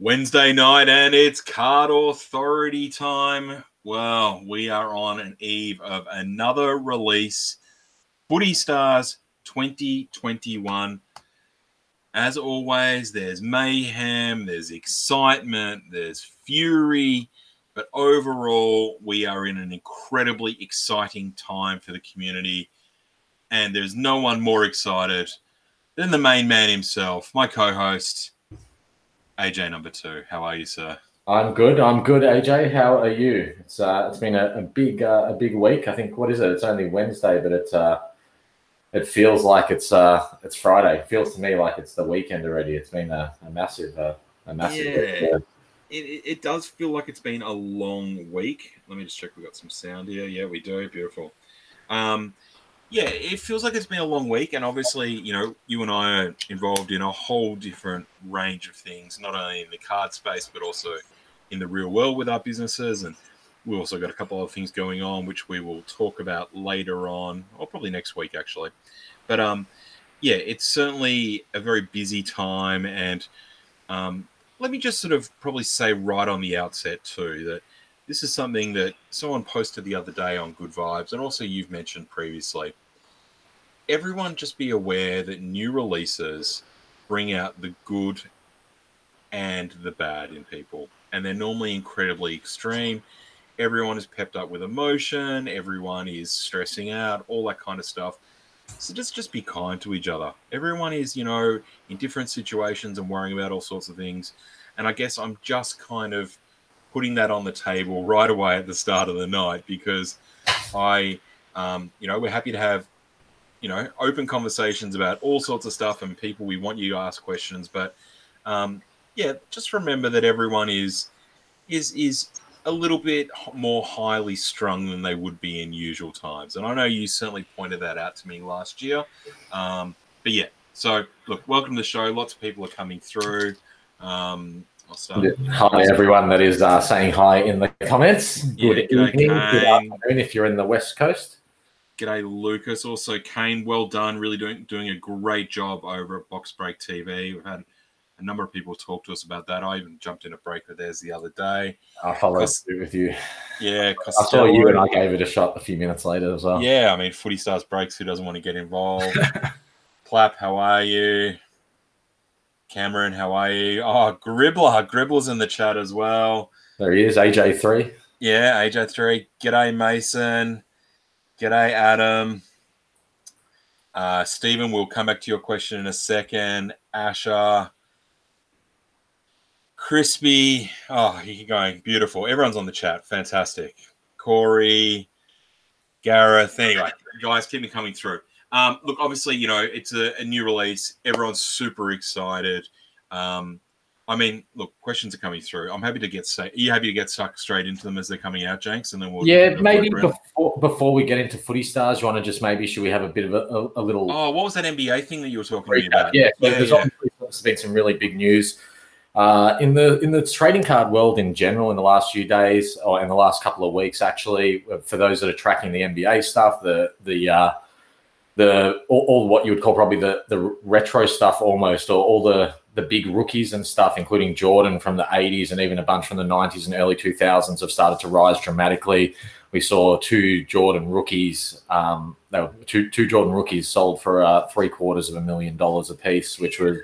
Wednesday night, and it's card authority time. Well, we are on an eve of another release Footy Stars 2021. As always, there's mayhem, there's excitement, there's fury, but overall, we are in an incredibly exciting time for the community. And there's no one more excited than the main man himself, my co host, AJ number two. How are you, sir? I'm good. I'm good, AJ. How are you? It's uh, it's been a, a big uh, a big week. I think what is it? It's only Wednesday, but it uh, it feels like it's uh, it's Friday. It feels to me like it's the weekend already. It's been a, a massive uh, a massive. Yeah. It, it does feel like it's been a long week. Let me just check. We got some sound here. Yeah, we do. Beautiful. Um, yeah, it feels like it's been a long week, and obviously, you know, you and I are involved in a whole different range of things, not only in the card space but also in the real world with our businesses, and we also got a couple of things going on which we will talk about later on, or probably next week actually. But um, yeah, it's certainly a very busy time, and um, let me just sort of probably say right on the outset too that this is something that someone posted the other day on Good Vibes, and also you've mentioned previously. Everyone just be aware that new releases bring out the good and the bad in people, and they're normally incredibly extreme. Everyone is pepped up with emotion, everyone is stressing out, all that kind of stuff. So just just be kind to each other. Everyone is, you know, in different situations and worrying about all sorts of things. And I guess I'm just kind of putting that on the table right away at the start of the night because I, um, you know, we're happy to have, you know, open conversations about all sorts of stuff and people we want you to ask questions. But um, yeah, just remember that everyone is is is a little bit more highly strung than they would be in usual times. And I know you certainly pointed that out to me last year. Um, but yeah, so look, welcome to the show. Lots of people are coming through. Um, Hi, everyone that is uh, saying hi in the comments. Yeah, good evening, Kane. good afternoon if you're in the West Coast. G'day, Lucas. Also, Kane, well done. Really doing doing a great job over at Box Break TV. We've had a number of people talk to us about that. I even jumped in a break with theirs the other day. I followed with you. Yeah, I saw you and I gave it a shot a few minutes later as well. Yeah, I mean, Footy Stars breaks. Who doesn't want to get involved? Clap, how are you? Cameron, how are you? Oh, Gribbler. Gribbler's in the chat as well. There he is, AJ3. Yeah, AJ3. G'day, Mason. G'day, Adam. Uh, Stephen, we'll come back to your question in a second. Asher. Crispy. Oh, you're going beautiful. Everyone's on the chat. Fantastic. Corey, Gareth. Anyway, guys, keep me coming through. Um, look, obviously, you know, it's a, a new release. Everyone's super excited. Um, I mean, look, questions are coming through. I'm happy to get say, you happy to get stuck straight into them as they're coming out, Jenks, and then we'll yeah, maybe before before we get into footy stars, you want to just maybe should we have a bit of a, a, little? Oh, what was that NBA thing that you were talking recap. about? Yeah, yeah there's yeah. obviously been some really big news uh, in the in the trading card world in general in the last few days or in the last couple of weeks. Actually, for those that are tracking the NBA stuff, the the uh, the all, all, what you would call probably the the retro stuff almost, or all the the big rookies and stuff, including Jordan from the 80s and even a bunch from the 90s and early 2000s, have started to rise dramatically. We saw two Jordan rookies, um, no, two two Jordan rookies sold for uh, three quarters of a million dollars a piece, which was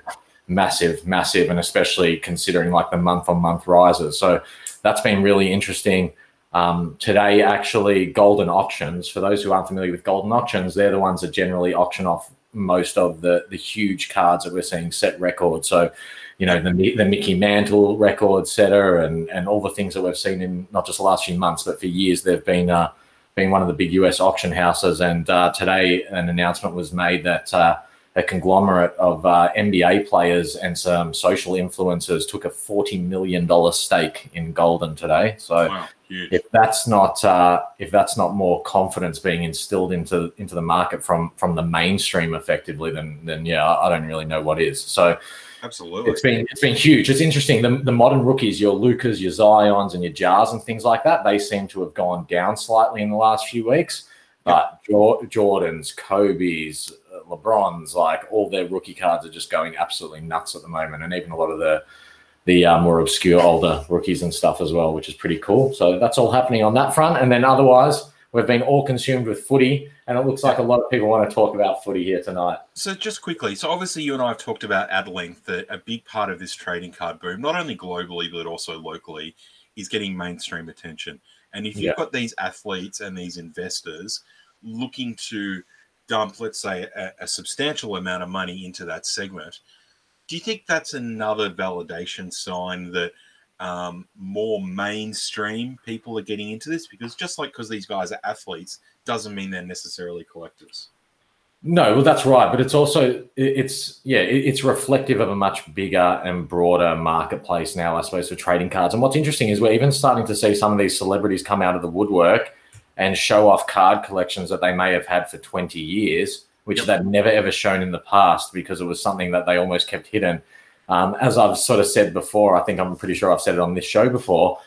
massive, massive, and especially considering like the month on month rises. So that's been really interesting. Um, today, actually, Goldin Auctions, for those who aren't familiar with Goldin Auctions, they're the ones that generally auction off most of the, the huge cards that we're seeing set records. So, you know, the, the Mickey Mantle record setter and, and all the things that we've seen in not just the last few months, but for years, they've been, uh, been one of the big US auction houses. And uh, today, an announcement was made that uh, a conglomerate of uh, NBA players and some social influencers took a $40 million stake in Goldin today. So, wow If that's not uh, if that's not more confidence being instilled into into the market from from the mainstream effectively, then then yeah, I don't really know what is. So absolutely, it's been it's been huge. It's interesting. The, the modern rookies, your Lucas, your Zions, and your Jas and things like that, they seem to have gone down slightly in the last few weeks. But Jordans, Kobe's, LeBrons, like all their rookie cards are just going absolutely nuts at the moment, and even a lot of the the uh, more obscure older rookies and stuff as well, which is pretty cool. So that's all happening on that front. And then otherwise, we've been all consumed with footy, and it looks like a lot of people want to talk about footy here tonight. So just quickly, so obviously you and I have talked about at length that a big part of this trading card boom, not only globally but also locally, is getting mainstream attention. And if you've Yeah. got these athletes and these investors looking to dump, let's say, a, a substantial amount of money into that segment, do you think that's another validation sign that um, more mainstream people are getting into this? Because just like because these guys are athletes doesn't mean they're necessarily collectors. No, well, that's right, but it's also it's yeah, it's reflective of a much bigger and broader marketplace now, I suppose, for trading cards. And what's interesting is we're even starting to see some of these celebrities come out of the woodwork and show off card collections that they may have had for twenty years, which Yep. they've never ever shown in the past because it was something that they almost kept hidden. Um, as I've sort of said before, I think I'm pretty sure I've said it on this show before.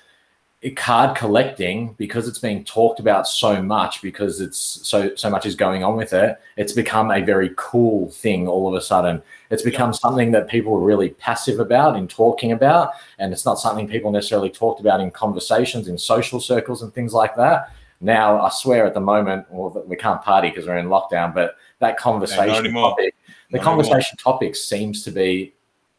it- Card collecting, because it's being talked about so much, because it's so so much is going on with it, it's become a very cool thing all of a sudden. It's become something that people are really passive about in talking about, and it's not something people necessarily talked about in conversations in social circles and things like that. Now, I swear at the moment, well, we can't party because we're in lockdown, but that conversation anymore. topic, the Not conversation topic seems to be,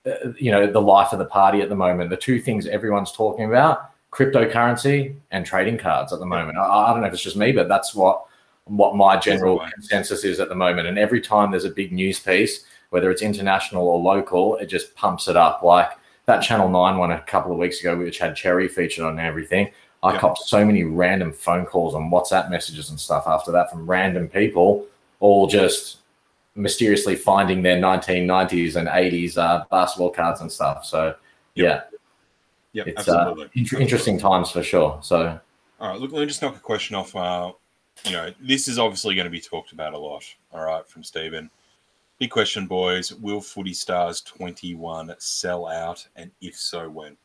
uh, you know, the life of the party at the moment. The two things everyone's talking about: cryptocurrency and trading cards at the moment. I, I don't know if it's just me, but that's what what my general consensus is at the moment. And every time there's a big news piece, whether it's international or local, it just pumps it up. Like that Channel Nine one a couple of weeks ago, which had Cherry featured on everything. I Yeah. copped so many random phone calls and WhatsApp messages and stuff after that from random people, all just mysteriously finding their 1990s and 80s uh, basketball cards and stuff. So, yeah, Yeah, it's uh, absolutely. interesting times for sure. So, All right, look, let me just knock a question off. Uh, you know, this is obviously going to be talked about a lot. All right, from Stephen. Big question, boys. Will Footy Stars 21 sell out? And if so, when?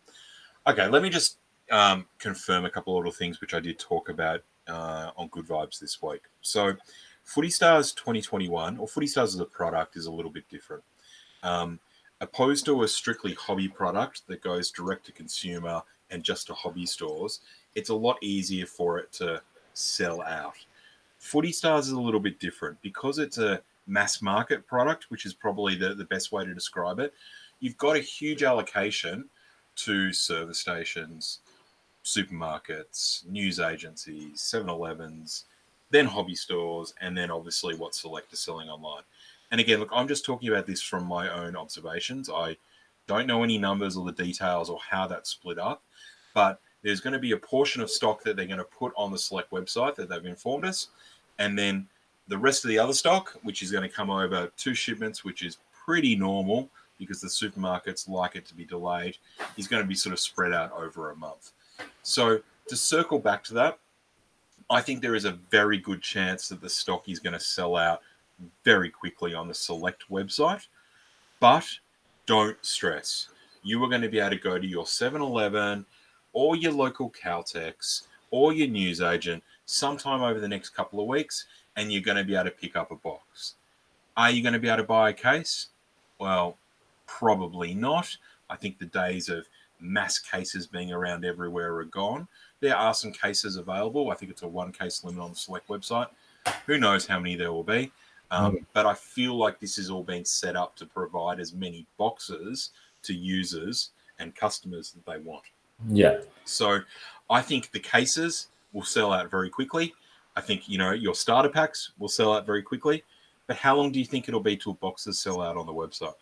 Okay, let me just um, confirm a couple of little things which I did talk about uh, on Good Vibes this week. So, Footy Stars 2021, or Footy Stars as a product, is a little bit different. Um, opposed to a strictly hobby product that goes direct to consumer and just to hobby stores, it's a lot easier for it to sell out. Footy Stars is a little bit different because it's a mass market product, which is probably the, the best way to describe it. You've got a huge allocation to service stations, supermarkets, news agencies, 7 Elevens, then hobby stores, and then obviously what Select is selling online. And again, look, I'm just talking about this from my own observations. I don't know any numbers or the details or how that's split up, but there's going to be a portion of stock that they're going to put on the Select website that they've informed us, and then the rest of the other stock, which is going to come over two shipments, which is pretty normal because the supermarkets like it to be delayed, is going to be sort of spread out over a month. So to circle back to that, I think there is a very good chance that the stock is going to sell out very quickly on the Select website. But don't stress. You are going to be able to go to your 7 Eleven or your local Caltex or your newsagent sometime over the next couple of weeks, and you're going to be able to pick up a box. Are you going to be able to buy a case? Well, probably not. I think the days of mass cases being around everywhere are gone. There are some cases available. I think it's a one case limit on the Select website. Who knows how many there will be? Um, But I feel like this is all being set up to provide as many boxes to users and customers that they want. yeah. So I think the cases will sell out very quickly. I think, you know, your starter packs will sell out very quickly. But how long do you think it'll be till boxes sell out on the website?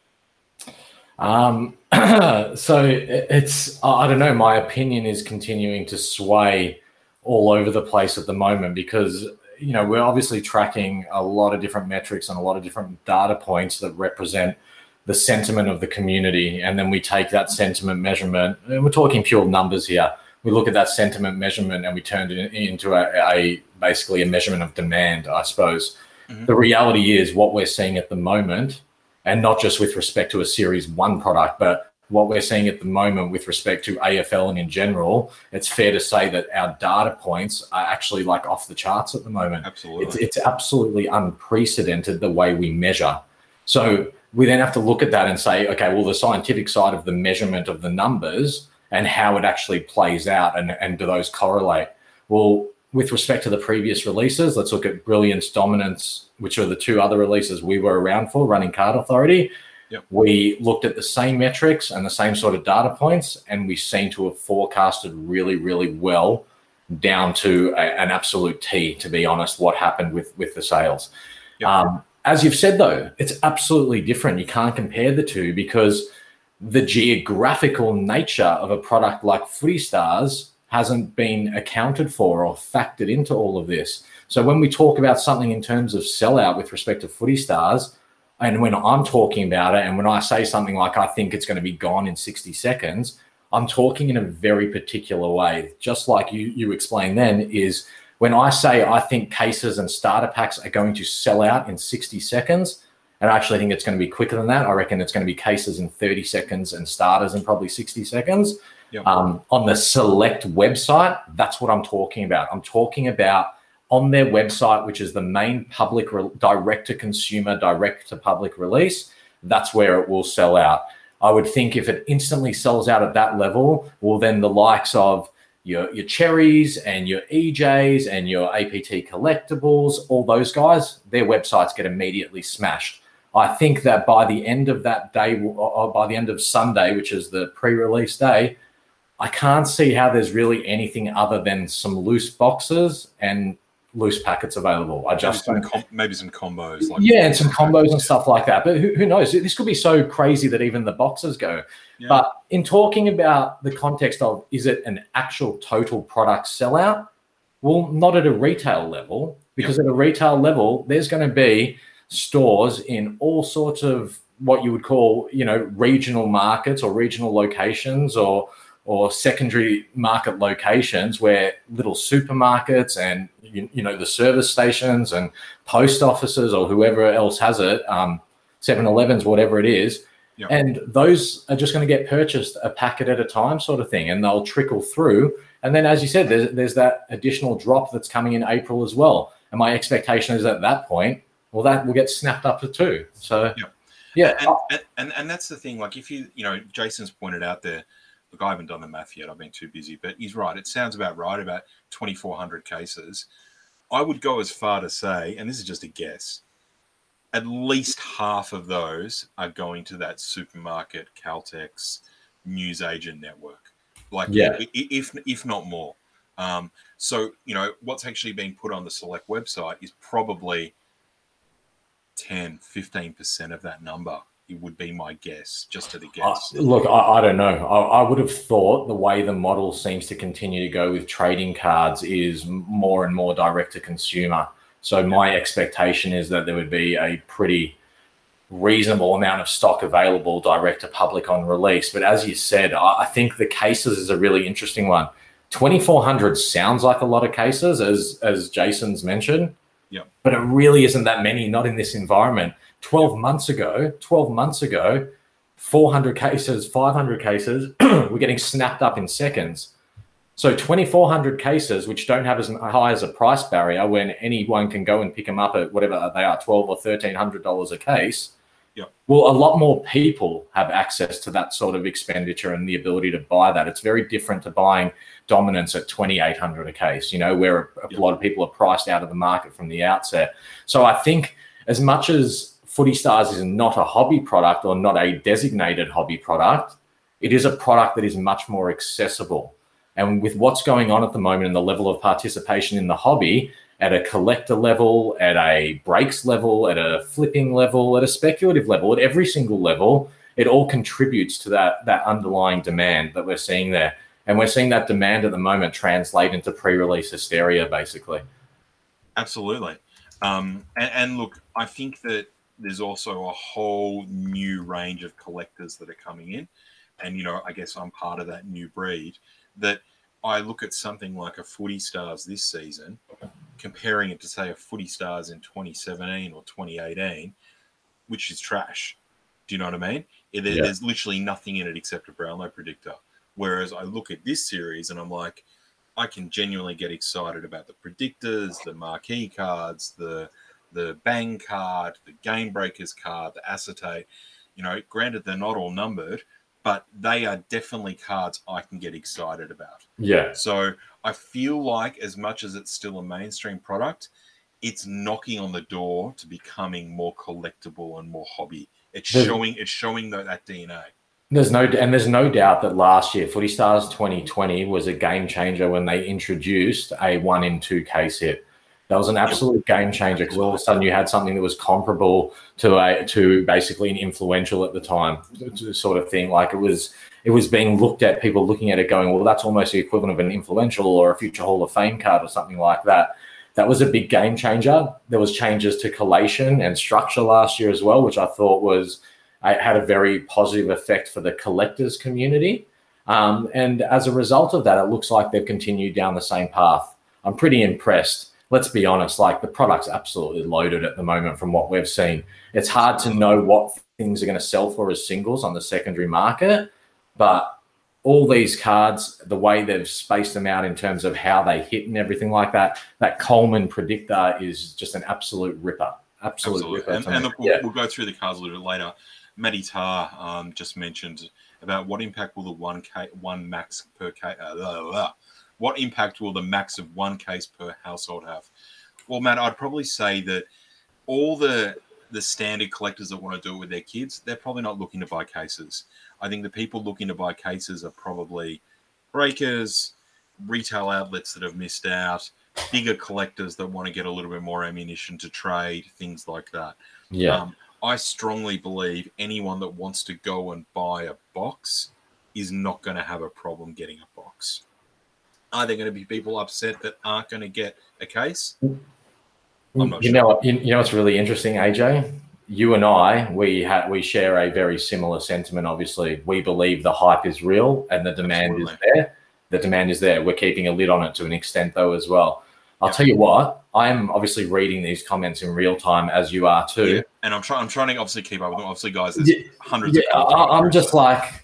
Um, so it's I don't know. My opinion is continuing to sway all over the place at the moment because you know we're obviously tracking a lot of different metrics and a lot of different data points that represent the sentiment of the community, and then we take that sentiment measurement. And we're talking pure numbers here. We look at that sentiment measurement and we turned it into a, a basically a measurement of demand, I suppose. Mhm. The reality is what we're seeing at the moment and not just with respect to a Series 1 product, but what we're seeing at the moment with respect to AFL and in general, it's fair to say that our data points are actually like off the charts at the moment. Absolutely. It's, it's absolutely unprecedented the way we measure. So we then have to look at that and say, okay, well, the scientific side of the measurement of the numbers and how it actually plays out and, and do those correlate? Well, with respect to the previous releases, let's look at Brilliance, Dominance, which are the two other releases we were around for, running Card Authority. Yep. We looked at the same metrics and the same sort of data points, and we seem to have forecasted really, really well down to a, an absolute T, to be honest, what happened with, with the sales. Yep. Um, as you've said, though, it's absolutely different. You can't compare the two because the geographical nature of a product like Footy Stars hasn't been accounted for or factored into all of this. So when we talk about something in terms of sellout with respect to Footy Stars, and when I'm talking about it, and when I say something like I think it's going to be gone in 60 seconds, I'm talking in a very particular way. Just like you you explained then, is when I say I think cases and starter packs are going to sell out in 60 seconds, and I actually think it's going to be quicker than that. I reckon it's going to be cases in 30 seconds and starters in probably 60 seconds. Yep. Um, on the select website, that's what I'm talking about. I'm talking about on their website, which is the main public re- direct to consumer, direct to public release. That's where it will sell out. I would think if it instantly sells out at that level, well, then the likes of your your cherries and your EJs and your APT collectibles, all those guys, their websites get immediately smashed. I think that by the end of that day, or by the end of Sunday, which is the pre-release day, I can't see how there's really anything other than some loose boxes and loose packets available. I just maybe don't. some, com- maybe some combos. Like Yeah, and some combos and stuff like that. But who, who knows? This could be so crazy that even the boxes go. Yeah. But in talking about the context of is it an actual total product sellout? Well, not at a retail level, because at a retail level, there's going to be stores in all sorts of what you would call, you know, regional markets or regional locations or or secondary market locations where little supermarkets and you, you know the service stations and post offices or whoever else has it um 7-elevens whatever it is Yep. and those are just going to get purchased a packet at a time sort of thing and they'll trickle through and then as you said there's, there's that additional drop that's coming in april as well and my expectation is at that point well that will get snapped up to two so Yep. yeah and, and, and and that's the thing. Like if you you know, Jason's pointed out there. Look, I haven't done the math yet. I've been too busy, but he's right. It sounds about right. About twenty four hundred cases. I would go as far to say, and this is just a guess, at least half of those are going to that supermarket, Caltex, newsagent network. Like, Yeah. if if not more. Um, so you know what's actually being put on the select website is probably 10 15% of that number would be my guess just a Uh, guess look, I, I don't know. I, I would have thought the way the model seems to continue to go with trading cards is more and more direct to consumer. So my expectation is that there would be a pretty reasonable amount of stock available direct to public on release. But as you said, I, I think the cases is a really interesting one. 2400 sounds like a lot of cases, as as Jason's mentioned. Yep. But it really isn't that many, not in this environment. 12 months ago, 12 months ago, 400 cases, 500 cases were getting snapped up in seconds. So 2,400 cases, which don't have as high as a price barrier, when anyone can go and pick them up at whatever they are, 12 or 1300 dollars a case. Yep. Well, a lot more people have access to that sort of expenditure and the ability to buy that. It's very different to buying dominance at 2,800 a case, you know, where a, a Yep. lot of people are priced out of the market from the outset. So I think as much as Footy Stars is not a hobby product or not a designated hobby product, it is a product that is much more accessible. And with what's going on at the moment and the level of participation in the hobby at a collector level, at a breaks level, at a flipping level, at a speculative level, at every single level, it all contributes to that that underlying demand that we're seeing there. And we're seeing that demand at the moment translate into pre-release hysteria, basically. absolutely um, and, and look i think that there's also a whole new range of collectors that are coming in. And you know i guess i'm part of that new breed that i look at something like a footy stars this season comparing it to say a footy stars in 2017 or 2018 which is trash. Do you know what i mean? There- Yeah. there's literally nothing in it except a brownlow predictor. Whereas i look at this series and i'm like I can genuinely get excited about the predictors, the marquee cards, the the Bang card, the Game Breakers card, the Acetate. You know, granted they're not all numbered, but they are definitely cards I can get excited about. Yeah. So I feel like as much as it's still a mainstream product, it's knocking on the door to becoming more collectible and more hobby. It's There's- showing it's showing that, that DNA. There's no and there's no doubt that last year Footy Stars 2020 was a game changer when they introduced a one in two case hit. That was an absolute game changer because all of a sudden you had something that was comparable to a to basically an influential at the time sort of thing. Like it was it was being looked at, people looking at it going, well, that's almost the equivalent of an influential or a future Hall of Fame card or something like that. That was a big game changer. There was changes to collation and structure last year as well, which I thought was had a very positive effect for the collectors community. Um, and as a result of that, it looks like they've continued down the same path. I'm pretty impressed. Let's be honest, like the product's absolutely loaded at the moment from what we've seen. It's hard to know what things are going to sell for as singles on the secondary market, but all these cards, the way they've spaced them out in terms of how they hit and everything like that, that Coleman predictor is just an absolute ripper. Absolute Absolutely. ripper. And, and look, we'll, yeah. we'll go through the cards a little bit later. Matty Tar um, just mentioned about what impact will the one K one max per K uh, blah, blah, blah. What impact will the max of one case per household have? Well, Matt, I'd probably say that all the the standard collectors that want to do it with their kids, they're probably not looking to buy cases. I think the people looking to buy cases are probably breakers, retail outlets that have missed out, bigger collectors that want to get a little bit more ammunition to trade, things like that. yeah. Um, I strongly believe anyone that wants to go and buy a box is not going to have a problem getting a box. Are there going to be people upset that aren't going to get a case? I'm not you sure. know, you, you know what's really interesting, AJ. You and I, we ha- we share a very similar sentiment. Obviously, we believe the hype is real and the demand is there. The demand is there. We're keeping a lid on it to an extent, though, as well. I'll Yeah. tell you what. I'm obviously reading these comments in real time, as you are too. Yeah. And I'm trying. I'm trying to obviously keep up with them. Obviously, guys, there's Yeah, hundreds Yeah, of. I, I'm just like,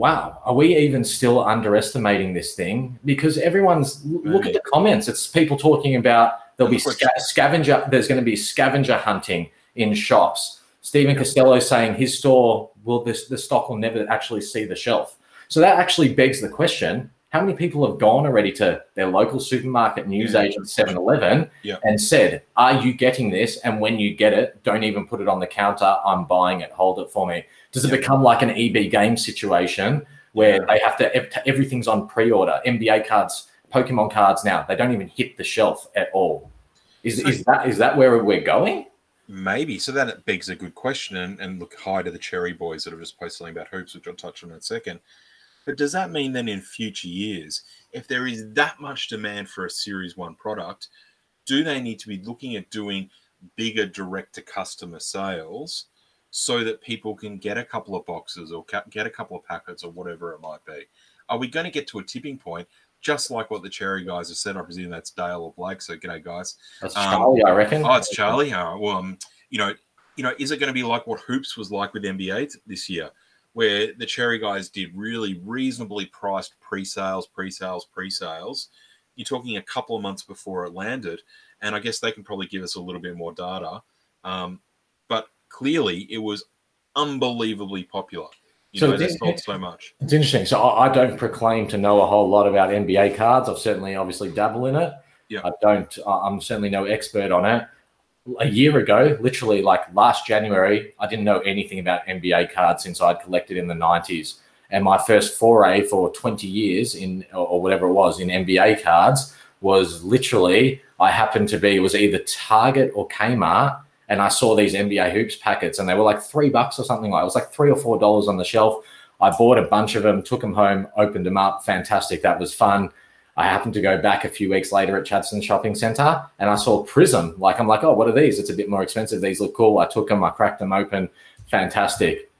wow, are we even still underestimating this thing? Because everyone's look at the comments. It's people talking about there'll be sca- scavenger. There's going to be scavenger hunting in shops. Stephen Costello saying his store will this the stock will never actually see the shelf. So that actually begs the question: How many people have gone already to their local supermarket, newsagent, mm. 7-Eleven, Yeah. and said, "Are you getting this? And when you get it, don't even put it on the counter. I'm buying it. Hold it for me." Does it Yeah. become like an EB game situation where Yeah. they have to everything's on pre-order? NBA cards, Pokemon cards now they don't even hit the shelf at all. Is, So- is that is that where we're going? Maybe. So that begs a good question. And, and look, hi to the Cherry Boys that have just posted something about hoops, which I'll touch on in a second. But does that mean then in future years, if there is that much demand for a Series 1 product, do they need to be looking at doing bigger direct to customer sales so that people can get a couple of boxes or get a couple of packets or whatever it might be? Are we going to get to a tipping point, just like what the Cherry guys have said? I presume that's Dale or Blake. So, g'day, guys. That's Um, Charlie, I reckon. Oh, it's Charlie. Uh, well, um, you know, you know, is it going to be like what Hoops was like with NBA this year, where the Cherry guys did really reasonably priced pre-sales, pre-sales, pre-sales? You're talking a couple of months before it landed, and I guess they can probably give us a little bit more data. Um, but clearly, it was unbelievably popular. You So know, did- sold so much. It's interesting. So I, I don't proclaim to know a whole lot about NBA cards. I've certainly, obviously, dabble in it. Yeah. I don't. I'm certainly no expert on it. A year ago, literally like last January, I didn't know anything about NBA cards since I'd collected in the 90s. And my first foray for 20 years in, or whatever it was, in NBA cards was literally I happened to be was either Target or Kmart, and I saw these NBA hoops packets, and they were like three bucks or something like. It was like three or four dollars on the shelf. I bought a bunch of them, took them home, opened them up. Fantastic. That was fun. I happened to go back a few weeks later at Chadstone Shopping Center and I saw Prism. Like, I'm like, oh, what are these? It's a bit more expensive. These look cool. I took them, I cracked them open. Fantastic.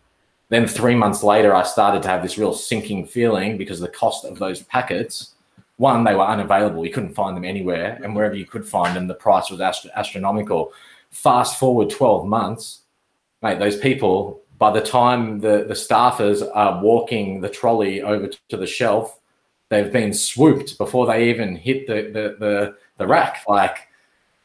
Then three months later, I started to have this real sinking feeling because the cost of those packets, one, they were unavailable. You couldn't find them anywhere. And wherever you could find them, the price was ast- astronomical. Fast forward 12 months, mate, those people, by the time the, the staffers are walking the trolley over to the shelf, they've been swooped before they even hit the, the, the, the rack. Like,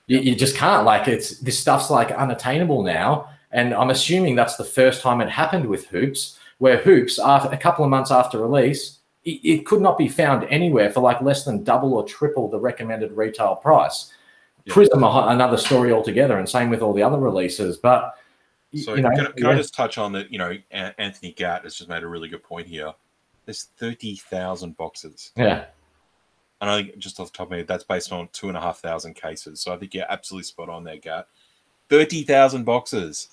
You, you just can't. Like it's this stuff's like unattainable now, and I'm assuming that's the first time it happened with hoops, where hoops after a couple of months after release, it, it could not be found anywhere for like less than double or triple the recommended retail price. Yeah. Prism another story altogether, and same with all the other releases. But so you know, can, can yeah. I just touch on that? You know, Anthony Gatt has just made a really good point here. There's thirty thousand boxes. Yeah. And I think just off the top of my head, that's based on two and a half thousand cases. So I think you're absolutely spot on there, Gatt. Thirty thousand boxes.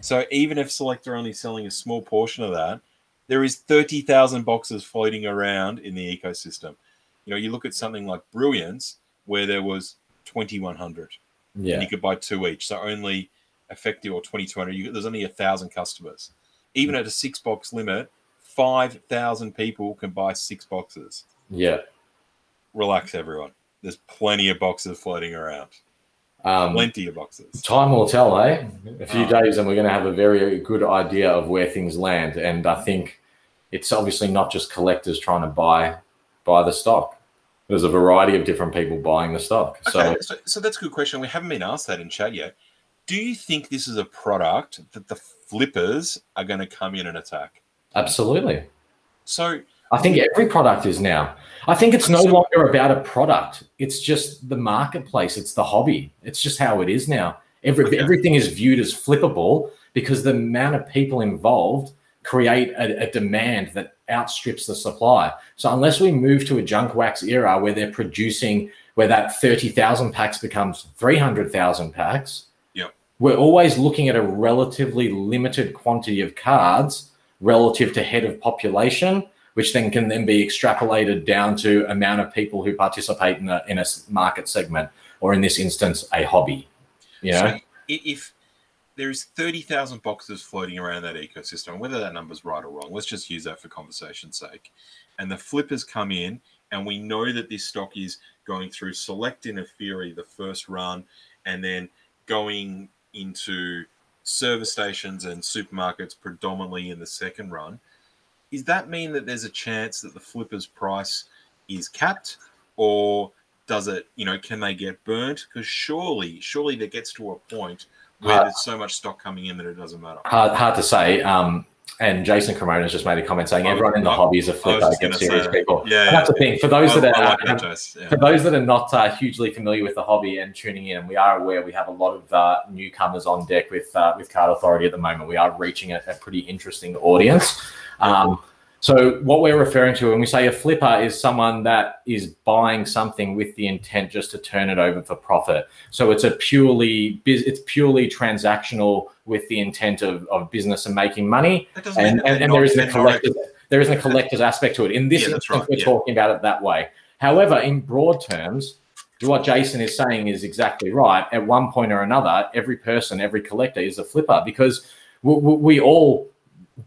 So even if Select are only selling a small portion of that, there is thirty thousand boxes floating around in the ecosystem. You know, you look at something like Brilliance, where there was twenty one hundred. Yeah. And you could buy two each. So only effective or 2200 there's only a thousand customers even hmm. at a six box limit 5000 people can buy six boxes Yeah. relax everyone there's plenty of boxes floating around Um, plenty of boxes Time will tell, eh? A few Ah. days, and we're going to have a very good idea of where things land. And I think it's obviously not just collectors trying to buy buy the stock. There's a variety of different people buying the stock. So so, so that's a good question we haven't been asked that in chat yet do you think this is a product that the flippers are going to come in and attack absolutely, so I think every product is now. I think it's no longer about a product. It's just the marketplace. It's the hobby. It's just how it is now. Every, Okay. Everything is viewed as flippable because the amount of people involved create a, a demand that outstrips the supply. So unless we move to a junk wax era where they're producing, where that 30,000 packs becomes 300,000 packs, Yep. we're always looking at a relatively limited quantity of cards relative to head of population which then can then be extrapolated down to amount of people who participate in a, in a market segment or in this instance a hobby you know So if there's 30,000 boxes floating around that ecosystem, whether that number's right or wrong, let's just use that for conversation's sake. And the flippers come in, and we know that this stock is going through select in a theory the first run, and then going into service stations and supermarkets predominantly in the second run. Does that mean that there's a chance that the flippers price is capped, or does it, you know, can they get burnt? Because surely, surely there gets to a point where Uh, there's so much stock coming in that it doesn't matter. hard, hard to say um and Jason Cremona has just made a comment saying I everyone in the I- hobby is a flipper was just against serious people. Yeah, And that's the thing. For those I, that are like that, Yeah. For those that are not uh, hugely familiar with the hobby and tuning in, we are aware we have a lot of uh, newcomers on deck with uh, with Card Authority at the moment. We are reaching a, a pretty interesting audience. Um, so what we're referring to when we say a flipper is someone that is buying something with the intent just to turn it over for profit. So it's a purely it's purely transactional with the intent of, of business and making money and, and, and there isn't a collector's there isn't a collector's aspect to it. In this Yeah, instance, right, we're yeah. talking about it that way. However, in broad terms, what Jason is saying is exactly right. At one point or another, every person, every collector is a flipper because we, we, we all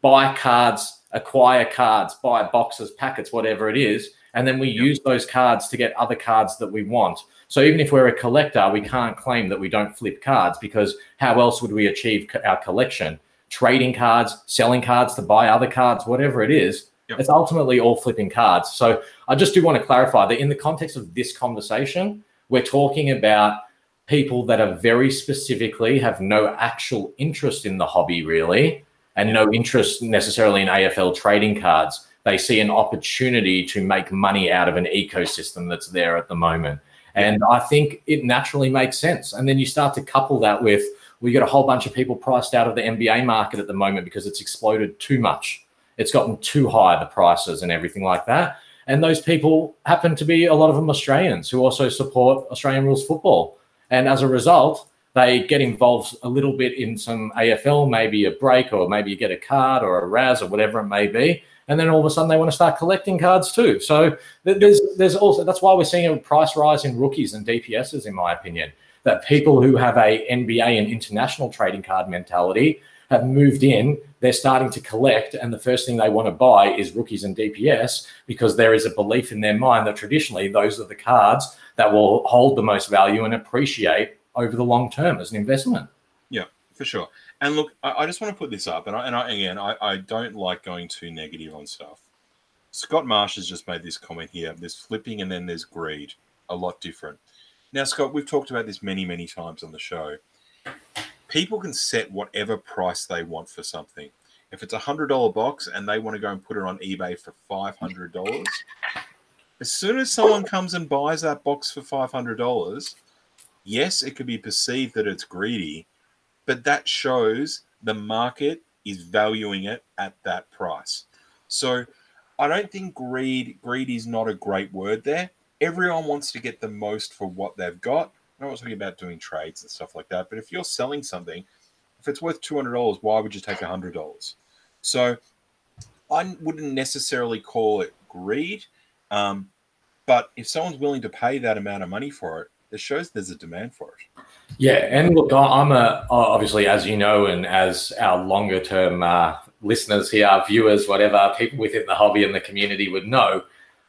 buy cards, acquire cards, buy boxes, packets, whatever it is, and then we use those cards to get other cards that we want. So even if we're a collector, we can't claim that we don't flip cards because how else would we achieve our collection? Trading cards, selling cards to buy other cards, whatever it is, Yep. it's ultimately all flipping cards. So I just do want to clarify that in the context of this conversation, we're talking about people that are very specifically have no actual interest in the hobby really and no interest necessarily in AFL trading cards. They see an opportunity to make money out of an ecosystem that's there at the moment. And I think it naturally makes sense. And then you start to couple that with we got a whole bunch of people priced out of the NBA market at the moment because it's exploded too much. It's gotten too high, the prices and everything like that. And those people happen to be a lot of them Australians who also support Australian rules football. And as a result, they get involved a little bit in some AFL, maybe a break, or maybe you get a card or a RAS or whatever it may be. And then all of a sudden they want to start collecting cards too. So there's there's also that's why we're seeing a price rise in rookies and DPSs, in my opinion. That people who have a NBA and international trading card mentality have moved in, they're starting to collect, and the first thing they want to buy is rookies and DPS because there is a belief in their mind that traditionally those are the cards that will hold the most value and appreciate over the long term as an investment. Yeah, for sure. And look, I, I just want to put this up, and I, and I, again, I, I don't like going too negative on stuff. Scott Marsh has just made this comment here. There's flipping, and then there's greed. A lot different. Now, Scott, we've talked about this many, many times on the show. People can set whatever price they want for something. If it's a hundred dollar box and they want to go and put it on eBay for five hundred dollars, as soon as someone comes and buys that box for five hundred dollars, yes, it could be perceived that it's greedy, but that shows the market is valuing it at that price. So I don't think greed greed is not a great word there. Everyone wants to get the most for what they've got. I'm not talking about doing trades and stuff like that, but if you're selling something, if it's worth two hundred dollars, why would you take hundred dollars? So I wouldn't necessarily call it greed, um, but if someone's willing to pay that amount of money for it, it shows there's a demand for it. Yeah, and look, I'm a obviously, as you know, and as our longer term uh, listeners here, viewers, whatever, people within the hobby and the community would know,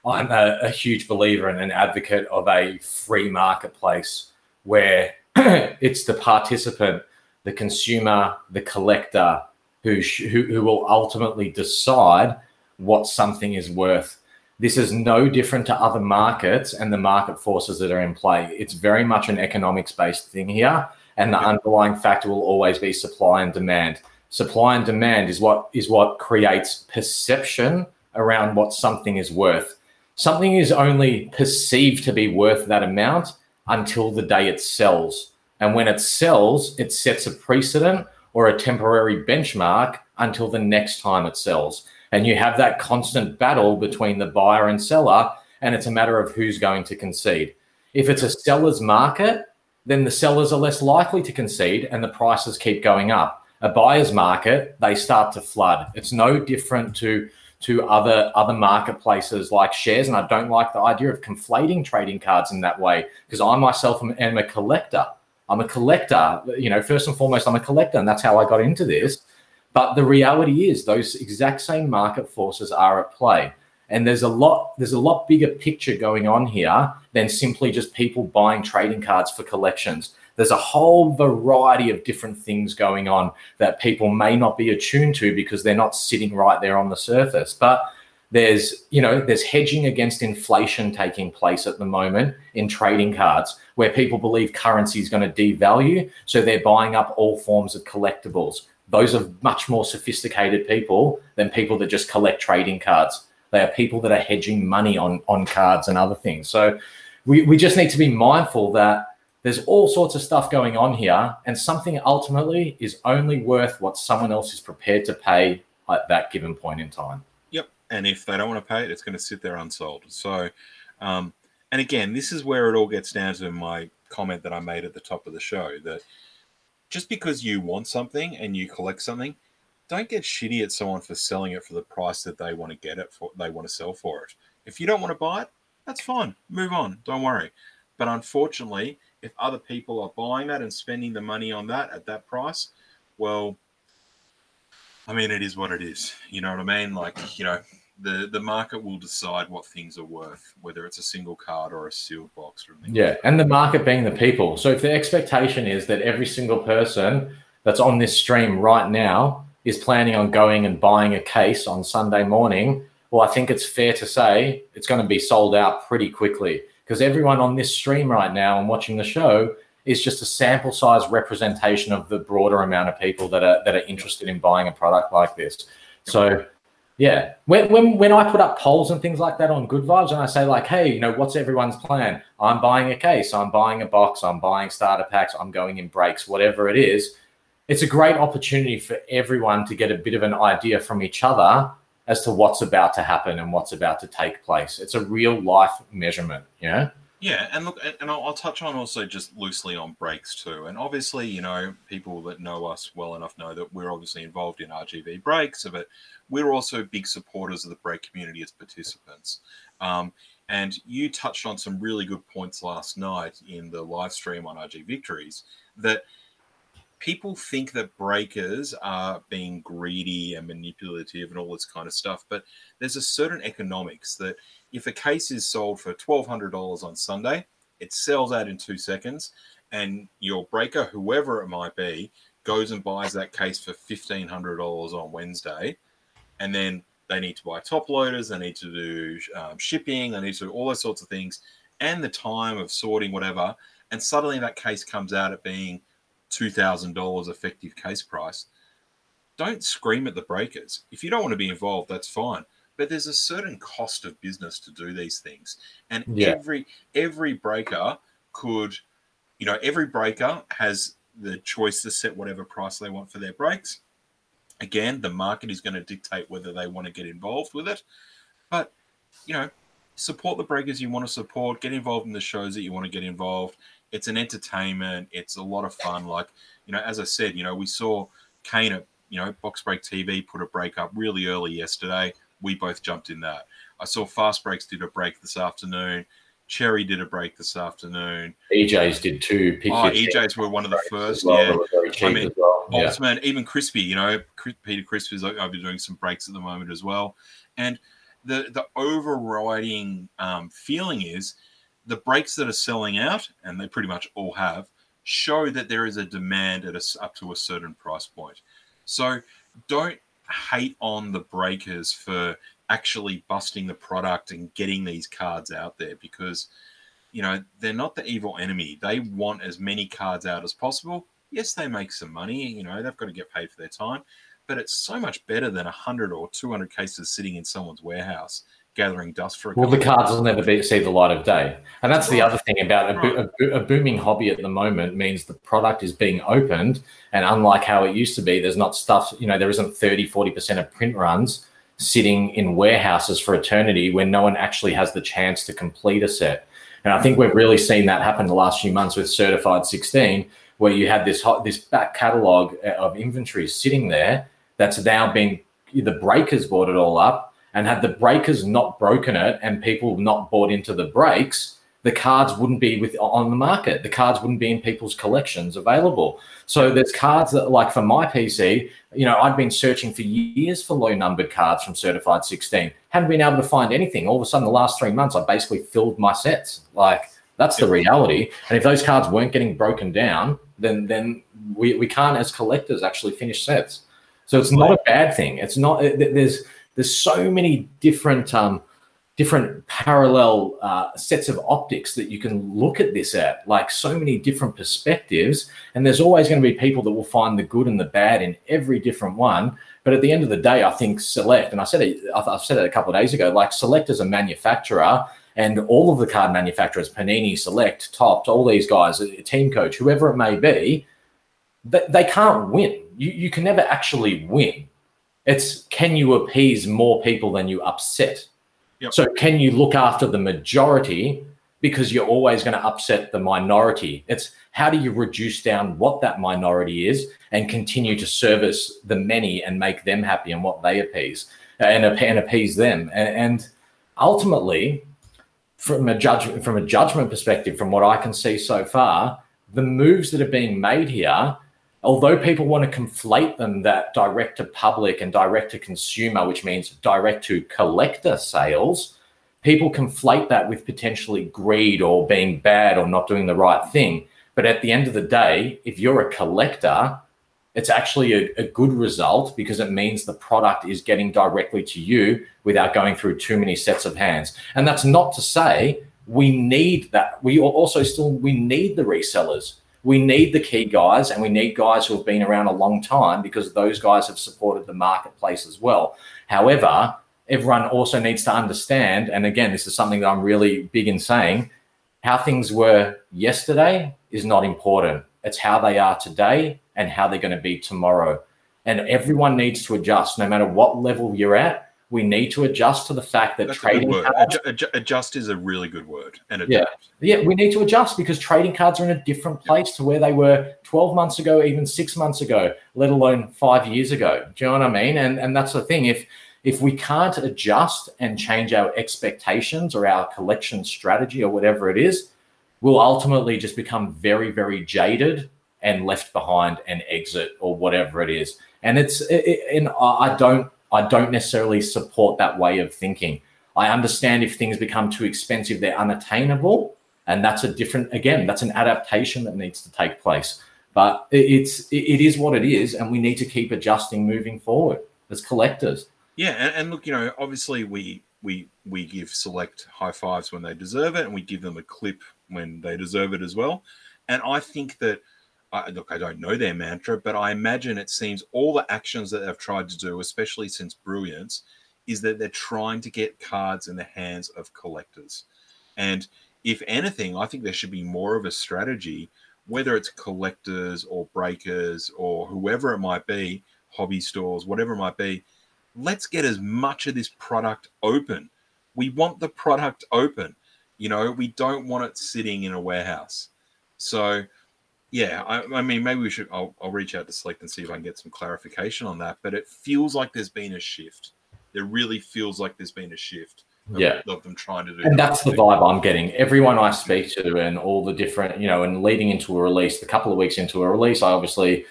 I'm a, a huge believer and an advocate of a free marketplace where it's the participant, the consumer, the collector who, sh- who who will ultimately decide what something is worth this is no different to other markets and the market forces that are in play. It's very much an economics based thing here. And the yeah. underlying factor will always be supply and demand. Supply and demand is what is what creates perception around what something is worth. Something is only perceived to be worth that amount until the day it sells. And when it sells, it sets a precedent or a temporary benchmark until the next time it sells. And you have that constant battle between the buyer and seller, and it's a matter of who's going to concede. If it's a seller's market, then the sellers are less likely to concede and the prices keep going up. A buyer's market, they start to flood. It's no different to to other other marketplaces like shares and i don't like the idea of conflating trading cards in that way because i myself am, am, a collector i'm a collector you know first and foremost i'm a collector and that's how i got into this but the reality is those exact same market forces are at play. And there's a lot there's a lot bigger picture going on here than simply just people buying trading cards for collections. There's a whole variety of different things going on that people may not be attuned to because they're not sitting right there on the surface. But there's you know there's hedging against inflation taking place at the moment in trading cards where people believe currency is going to devalue so they're buying up all forms of collectibles those are much more sophisticated people than people that just collect trading cards. They are people that are hedging money on, on cards and other things. So we, we just need to be mindful that there's all sorts of stuff going on here, and something ultimately is only worth what someone else is prepared to pay at that given point in time. Yep. And if they don't want to pay it, it's going to sit there unsold. So, um, and again, this is where it all gets down to my comment that I made at the top of the show that just because you want something and you collect something, don't get shitty at someone for selling it for the price that they want to get it for. They want to sell for it. If you don't want to buy it, that's fine. Move on. Don't worry. But unfortunately, if other people are buying that and spending the money on that at that price, well, I mean, it is what it is. You know what I mean? Like, you know, the the market will decide what things are worth, whether it's a single card or a sealed box. Or. Yeah, and the market being the people. So if the expectation is that every single person that's on this stream right now is planning on going and buying a case on Sunday morning, well, I think it's fair to say it's going to be sold out pretty quickly because everyone on this stream right now and watching the show is just a sample size representation of the broader amount of people that are that are interested in buying a product like this. So yeah. When, when when I put up polls and things like that on Good Vibes, and I say like, hey, you know, what's everyone's plan? I'm buying a case, I'm buying a box, I'm buying starter packs, I'm going in breaks, whatever it is. It's a great opportunity for everyone to get a bit of an idea from each other as to what's about to happen and what's about to take place. It's a real life measurement, know? Yeah, and look, and I'll, touch on also just loosely on breaks too. And obviously, you know, people that know us well enough know that we're obviously involved in RGV breaks, but we're also big supporters of the break community as participants. Um, and you touched on some really good points last night in the live stream on RG Victories that people think that breakers are being greedy and manipulative and all this kind of stuff, but there's a certain economics that if a case is sold for $1,200 on Sunday, it sells out in two seconds, and your breaker, whoever it might be, goes and buys that case for $1,500 on Wednesday, and then they need to buy top loaders, they need to do um, shipping, they need to do all those sorts of things. and the time of sorting whatever, and suddenly that case comes out at being two thousand dollars effective case price, don't scream at the breakers. If you don't want to be involved, that's fine. But there's a certain cost of business to do these things, and Yeah. every every breaker could, you know, every breaker has the choice to set whatever price they want for their breaks. Again, the market is going to dictate whether they want to get involved with it. But, you know, support the breakers you want to support, get involved in the shows that you want to get involved. It's an entertainment, it's a lot of fun. Like, you know, as I said, you know, we saw Kane at, you know, Box Break TV put a break up really early yesterday. We both jumped in that. I saw Fast Breaks did a break this afternoon. Cherry did a break this afternoon. EJs did two. Pick Oh, EJs were one of the first. well Yeah. that were very cheap mean, well. Yeah. Ultimate, even Crispy, you know, Peter Crispy is I've been doing some breaks at the moment as well. And the the overriding um, feeling is the breaks that are selling out, and they pretty much all have, show that there is a demand at a up to a certain price point. So don't hate on the breakers for actually busting the product and getting these cards out there because you know they're not the evil enemy. They want as many cards out as possible. Yes, they make some money. You know they've got to get paid for their time, but it's so much better than hundred or two hundred cases sitting in someone's warehouse gathering dust for a Well, the cards will never be, see the light of day. And that's the other thing about a, bo- a, bo- a booming hobby at the moment means the product is being opened. And unlike how it used to be, there's not stuff, you know, there isn't 30, 40% of print runs sitting in warehouses for eternity when no one actually has the chance to complete a set. And I think we've really seen that happen the last few months with Certified 16, where you had this hot, this back catalog uh, of inventory sitting there that's now been the breakers bought it all up and had the breakers not broken it and people not bought into the breaks, the cards wouldn't be with on the market. The cards wouldn't be in people's collections available. So there's cards that, like for my PC, you know, I'd been searching for years for low numbered cards from Certified 16. Hadn't been able to find anything. All of a sudden, the last three months, I basically filled my sets. Like that's the reality. And if those cards weren't getting broken down, then then we, we can't as collectors actually finish sets. So it's not a bad thing. It's not. There's there's so many different um, different parallel uh, sets of optics that you can look at this at, like so many different perspectives. And there's always going to be people that will find the good and the bad in every different one. But at the end of the day, I think Select, and I said it, I've said it a couple of days ago, like Select as a manufacturer. And all of the card manufacturers, Panini, Select, Topps, all these guys, Team Coach, whoever it may be, they, they can't win. You, you can never actually win. It's can you appease more people than you upset? Yep. So can you look after the majority because you're always going to upset the minority? It's how do you reduce down what that minority is and continue to service the many and make them happy and what they appease and, and appease them and, and ultimately from a judgment from a judgment perspective from what I can see so far the moves that are being made here although people want to conflate them that direct to public and direct to consumer, which means direct to collector sales, people conflate that with potentially greed or being bad or not doing the right thing. But at the end of the day, if you're a collector, it's actually a, a good result because it means the product is getting directly to you without going through too many sets of hands. And that's not to say we need that. We also still we need the resellers we need the key guys and we need guys who have been around a long time because those guys have supported the marketplace as well. However, everyone also needs to understand, and again, this is something that I'm really big in saying how things were yesterday is not important. It's how they are today and how they're going to be tomorrow. And everyone needs to adjust no matter what level you're at. We need to adjust to the fact that That's trading cards- Adju- adju- adjust is a really good word. And Yeah. adapt. yeah, we need to adjust because trading cards are in a different place to where they were 12 months ago, even six months ago, let alone five years ago. Do you know what I mean? And and that's the thing. If if we can't adjust and change our expectations or our collection strategy or whatever it is, we'll ultimately just become very, very jaded and left behind and exit or whatever it is. And it's it, it- and I don't I don't necessarily support that way of thinking. I understand if things become too expensive, they're unattainable, and that's a different. Again, that's an adaptation that needs to take place. But it's it is what it is, and we need to keep adjusting moving forward as collectors. Yeah, and, and look, you know, obviously we we we give select high fives when they deserve it, and we give them a clip when they deserve it as well. And I think that I, look, I don't know their mantra, but I imagine it seems all the actions that they've tried to do, especially since Brilliance, is that they're trying to get cards in the hands of collectors. And if anything, I think there should be more of a strategy, whether it's collectors or breakers or whoever it might be, hobby stores, whatever it might be. Let's get as much of this product open. We want the product open. You know, we don't want it sitting in a warehouse. So, yeah, I, I, mean, maybe we should. I'll, I'll reach out to Select and see if I can get some clarification on that. But it feels like there's been a shift. There really feels like there's been a shift. Of, yeah, of them trying to do. And that's the vibe I'm getting. Everyone I speak to, and all the different, you know, and leading into a release, a couple of weeks into a release, I obviously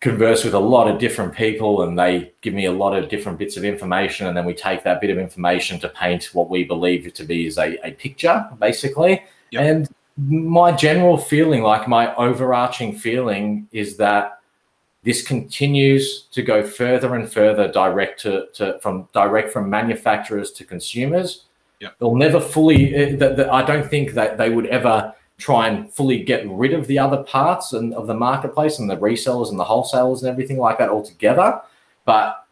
converse with a lot of different people, and they give me a lot of different bits of information, and then we take that bit of information to paint what we believe to be is a, a picture, basically. Yep. And my general feeling, like my overarching feeling, is that this continues to go further and further direct to, to from direct from manufacturers to consumers. Yeah. They'll never fully. Eh, the, the, I don't think that they would ever try and fully get rid of the other parts and of the marketplace and the resellers and the wholesalers and everything like that altogether. But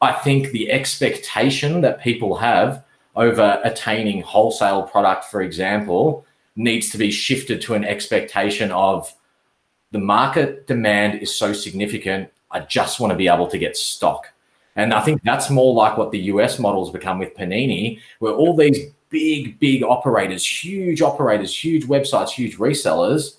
I think the expectation that people have over attaining wholesale product, for example, needs to be shifted to an expectation of the market demand is so significant. I just want to be able to get stock. And I think that's more like what the US models become with Panini, where all these big, big operators, huge operators, huge websites, huge resellers,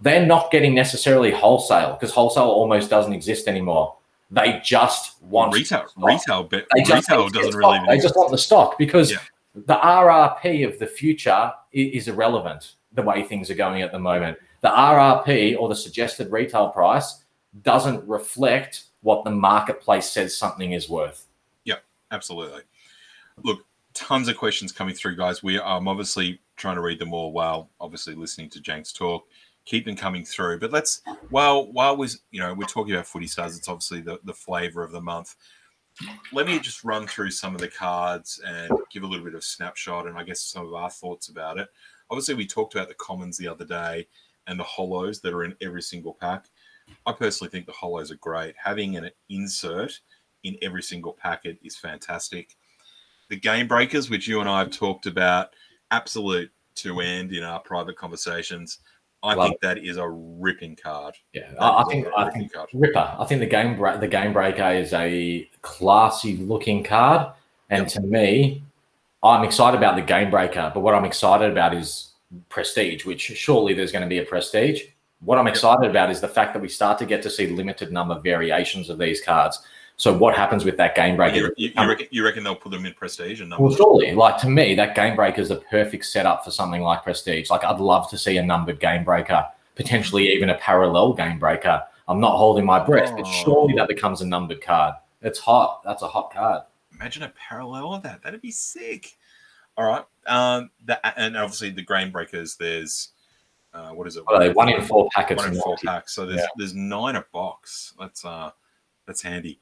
they're not getting necessarily wholesale because wholesale almost doesn't exist anymore. They just want retail. Stock. Retail, but retail doesn't really. They just want the stock because yeah the RRP of the future is irrelevant the way things are going at the moment. The RRP or the suggested retail price doesn't reflect what the marketplace says something is worth. Yeah, absolutely. Look, tons of questions coming through, guys. We I'm obviously trying to read them all while obviously listening to Jenks talk. Keep them coming through. But let's while while we you know we're talking about footy stars, it's obviously the, the flavor of the month let me just run through some of the cards and give a little bit of snapshot and I guess some of our thoughts about it. Obviously, we talked about the commons the other day and the hollows that are in every single pack. I personally think the hollows are great. Having an insert in every single packet is fantastic. The game breakers, which you and I have talked about, absolute to end in our private conversations. I Love think that is a ripping card. Yeah, I, I think I think card. Ripper. I think the game the game breaker is a classy looking card, and yep. to me, I'm excited about the game breaker. But what I'm excited about is prestige, which surely there's going to be a prestige. What I'm excited yep. about is the fact that we start to get to see limited number variations of these cards. So what happens with that game breaker? You, you, you, reckon, you reckon, they'll put them in prestige? And number? well, surely, like to me, that game breaker is a perfect setup for something like prestige. Like I'd love to see a numbered game breaker, potentially even a parallel game breaker. I'm not holding my breath, oh. but surely that becomes a numbered card. It's hot. That's a hot card. Imagine a parallel of that. That'd be sick. All right. Um, that and obviously the game breakers. There's uh, what is it? Well, one in four packets. One in four packs. So there's yeah. there's nine a box. That's uh that's handy.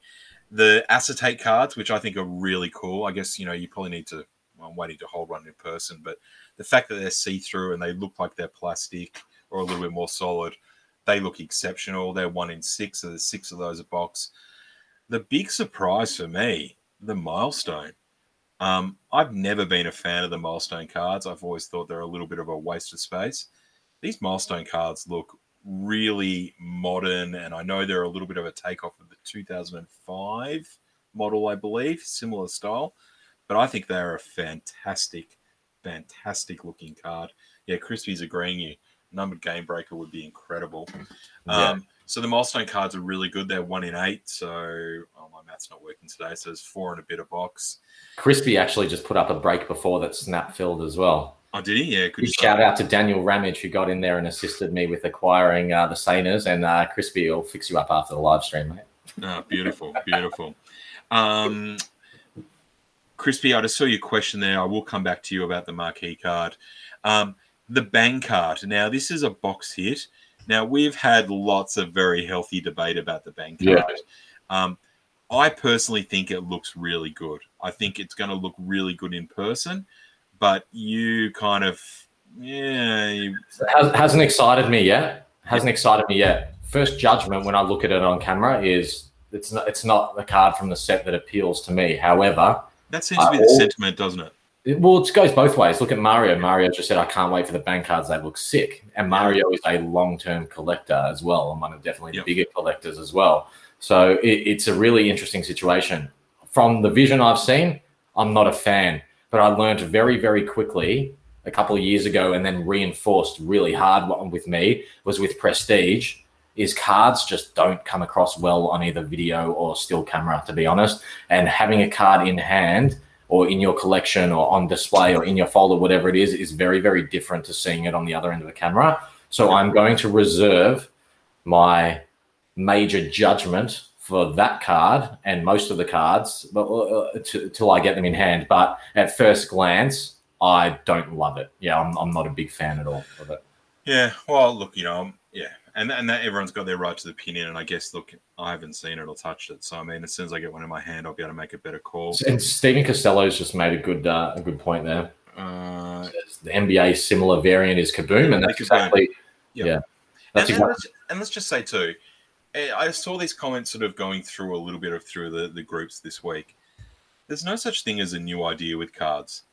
The acetate cards, which I think are really cool. I guess you know you probably need to. Well, I'm waiting to hold one in person, but the fact that they're see through and they look like they're plastic or a little bit more solid, they look exceptional. They're one in six, so there's six of those a box. The big surprise for me, the milestone. Um, I've never been a fan of the milestone cards. I've always thought they're a little bit of a waste of space. These milestone cards look really modern, and I know they're a little bit of a takeoff of the 2005 model, I believe, similar style. But I think they're a fantastic, fantastic looking card. Yeah, Crispy's agreeing you. Numbered game breaker would be incredible. Yeah. Um, so the milestone cards are really good. They're one in eight. So oh, my math's not working today. So there's four in a bit of box. Crispy actually just put up a break before that snap filled as well. Oh, did he? Yeah. Good shout out to Daniel Ramage who got in there and assisted me with acquiring uh, the Saners, and uh, Crispy will fix you up after the live stream, mate. Oh, beautiful, beautiful. Um, Crispy, I just saw your question there. I will come back to you about the marquee card. Um, the bang card. Now, this is a box hit. Now, we've had lots of very healthy debate about the bang card. Yeah. Um, I personally think it looks really good. I think it's going to look really good in person, but you kind of yeah. You... Has, hasn't excited me yet. Hasn't excited me yet. First judgment when I look at it on camera is it's not it's not the card from the set that appeals to me. However, that seems to be the sentiment, doesn't it? it? Well, it goes both ways. Look at Mario. Mario just said, "I can't wait for the bang cards. They look sick." And Mario is a long-term collector as well, and one of definitely yep. the bigger collectors as well. So it, it's a really interesting situation. From the vision I've seen, I'm not a fan, but I learned very, very quickly a couple of years ago and then reinforced really hard with me was with Prestige is cards just don't come across well on either video or still camera, to be honest. And having a card in hand or in your collection or on display or in your folder, whatever it is, is very, very different to seeing it on the other end of the camera. So I'm going to reserve my major judgment for that card and most of the cards but, uh, till I get them in hand. But at first glance, I don't love it. Yeah, I'm, I'm not a big fan at all of it. Yeah, well, look, you know, yeah, and and that everyone's got their right to the opinion. And I guess, look, I haven't seen it or touched it, so I mean, as soon as I get one in my hand, I'll be able to make a better call. And Stephen Costello's just made a good uh, a good point there. Uh, the NBA similar variant is Kaboom, and that's exactly yeah. yeah that's and, exactly. And let's, and let's just say too, I saw these comments sort of going through a little bit of through the, the groups this week. There's no such thing as a new idea with cards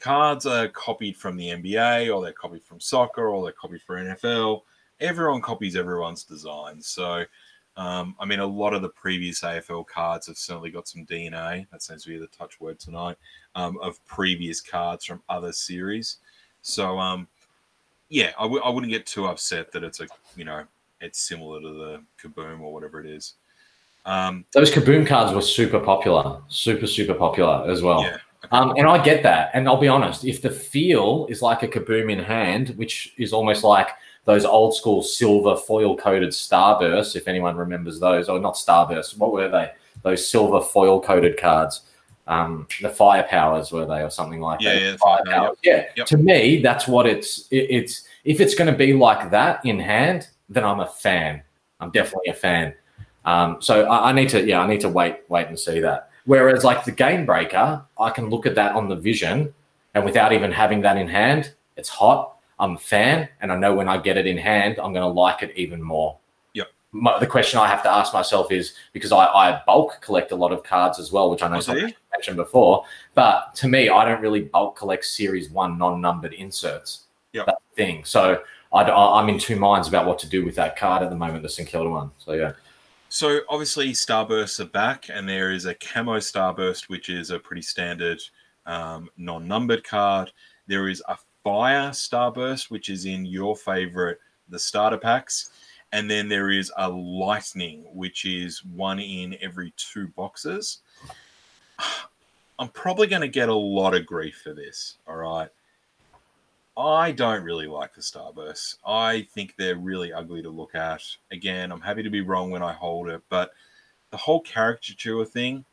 cards are copied from the NBA or they're copied from soccer or they're copied for NFL. Everyone copies everyone's design. So, um, I mean, a lot of the previous AFL cards have certainly got some DNA. That seems to be the touch word tonight um, of previous cards from other series. So, um, yeah, I w- I wouldn't get too upset that it's a, you know, it's similar to the Kaboom or whatever it is. Um, Those Kaboom cards were super popular, super, super popular as well. Yeah. Um, and I get that. And I'll be honest, if the feel is like a kaboom in hand, which is almost like those old school silver foil coated starbursts, if anyone remembers those, or not starbursts, what were they? Those silver foil coated cards. Um, the firepowers were they, or something like yeah, that? Yeah, yeah. Yep. To me, that's what it's. It, it's if it's going to be like that in hand, then I'm a fan. I'm definitely a fan. Um, so I, I need to, yeah, I need to wait, wait and see that. Whereas like the game breaker, I can look at that on the vision and without even having that in hand, it's hot. I'm a fan and I know when I get it in hand, I'm going to like it even more. Yep. the question I have to ask myself is because I, I bulk collect a lot of cards as well, which I know I mentioned before. But to me, I don't really bulk collect series one non numbered inserts. Yep. That thing. So I, am in two minds about what to do with that card at the moment, the St Kilda one. So yeah. So obviously starbursts are back, and there is a camo starburst, which is a pretty standard um, non-numbered card. There is a fire starburst, which is in your favorite, the starter packs, and then there is a lightning, which is one in every two boxes. I'm probably going to get a lot of grief for this. All right. I don't really like the Starbursts. I think they're really ugly to look at. Again, I'm happy to be wrong when I hold it, but the whole caricature thing,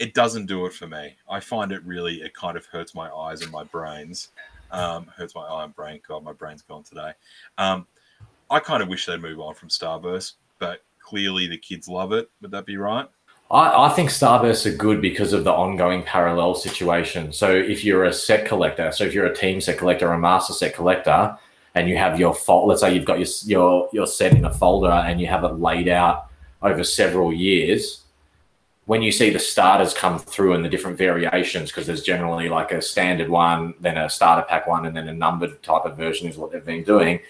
it doesn't do it for me. I find it really, it kind of hurts my eyes and my brains. Um, hurts my eye and brain. God, my brain's gone today. Um, I kind of wish they'd move on from Starburst, but clearly the kids love it. Would that be right? I, I, think Starbursts are good because of the ongoing parallel situation. So if you're a set collector, so if you're a team set collector or a master set collector, and you have your fault, let's say you've got your your your set in a folder and you have it laid out over several years. When you see the starters come through and the different variations, because there's generally like a standard one, then a starter pack one, and then a numbered type of version is what they've been doing.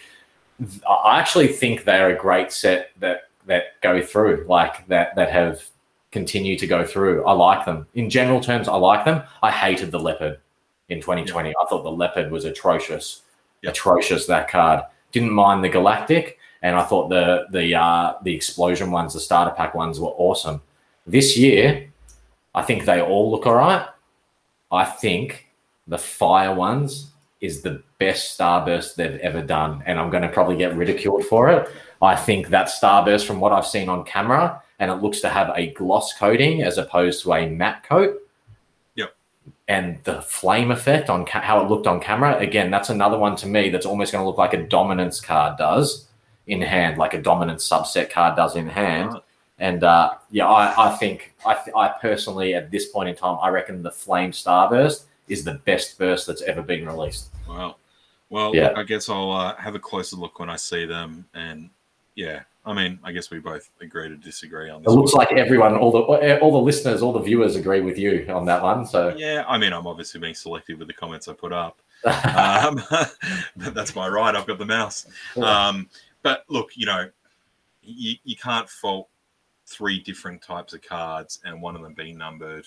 I actually think they're a great set that that go through, like that that have continue to go through. I like them. In general terms, I like them. I hated the leopard in 2020. I thought the leopard was atrocious. Atrocious that card. Didn't mind the galactic, and I thought the the uh, the explosion ones, the starter pack ones, were awesome. This year, I think they all look all right. I think the fire ones is the best starburst they've ever done, and I'm going to probably get ridiculed for it. I think that starburst, from what I've seen on camera, and it looks to have a gloss coating as opposed to a matte coat. Yep. And the flame effect on ca- how it looked on camera, again, that's another one to me that's almost going to look like a dominance card does in hand, like a dominance subset card does in hand. And uh, yeah, I, I think I, th- I personally at this point in time, I reckon the Flame Starburst is the best burst that's ever been released. Wow. Well, Yeah. I guess I'll uh, have a closer look when I see them. And yeah, I mean, I guess we both agree to disagree on It looks one. like everyone, all the all the listeners, all the viewers agree with you on that one. So Yeah, I mean, I'm obviously being selective with the comments I put up. Um, but that's my right. I've got the mouse. Um, but look, you know, you, you can't fault three different types of cards and one of them being numbered.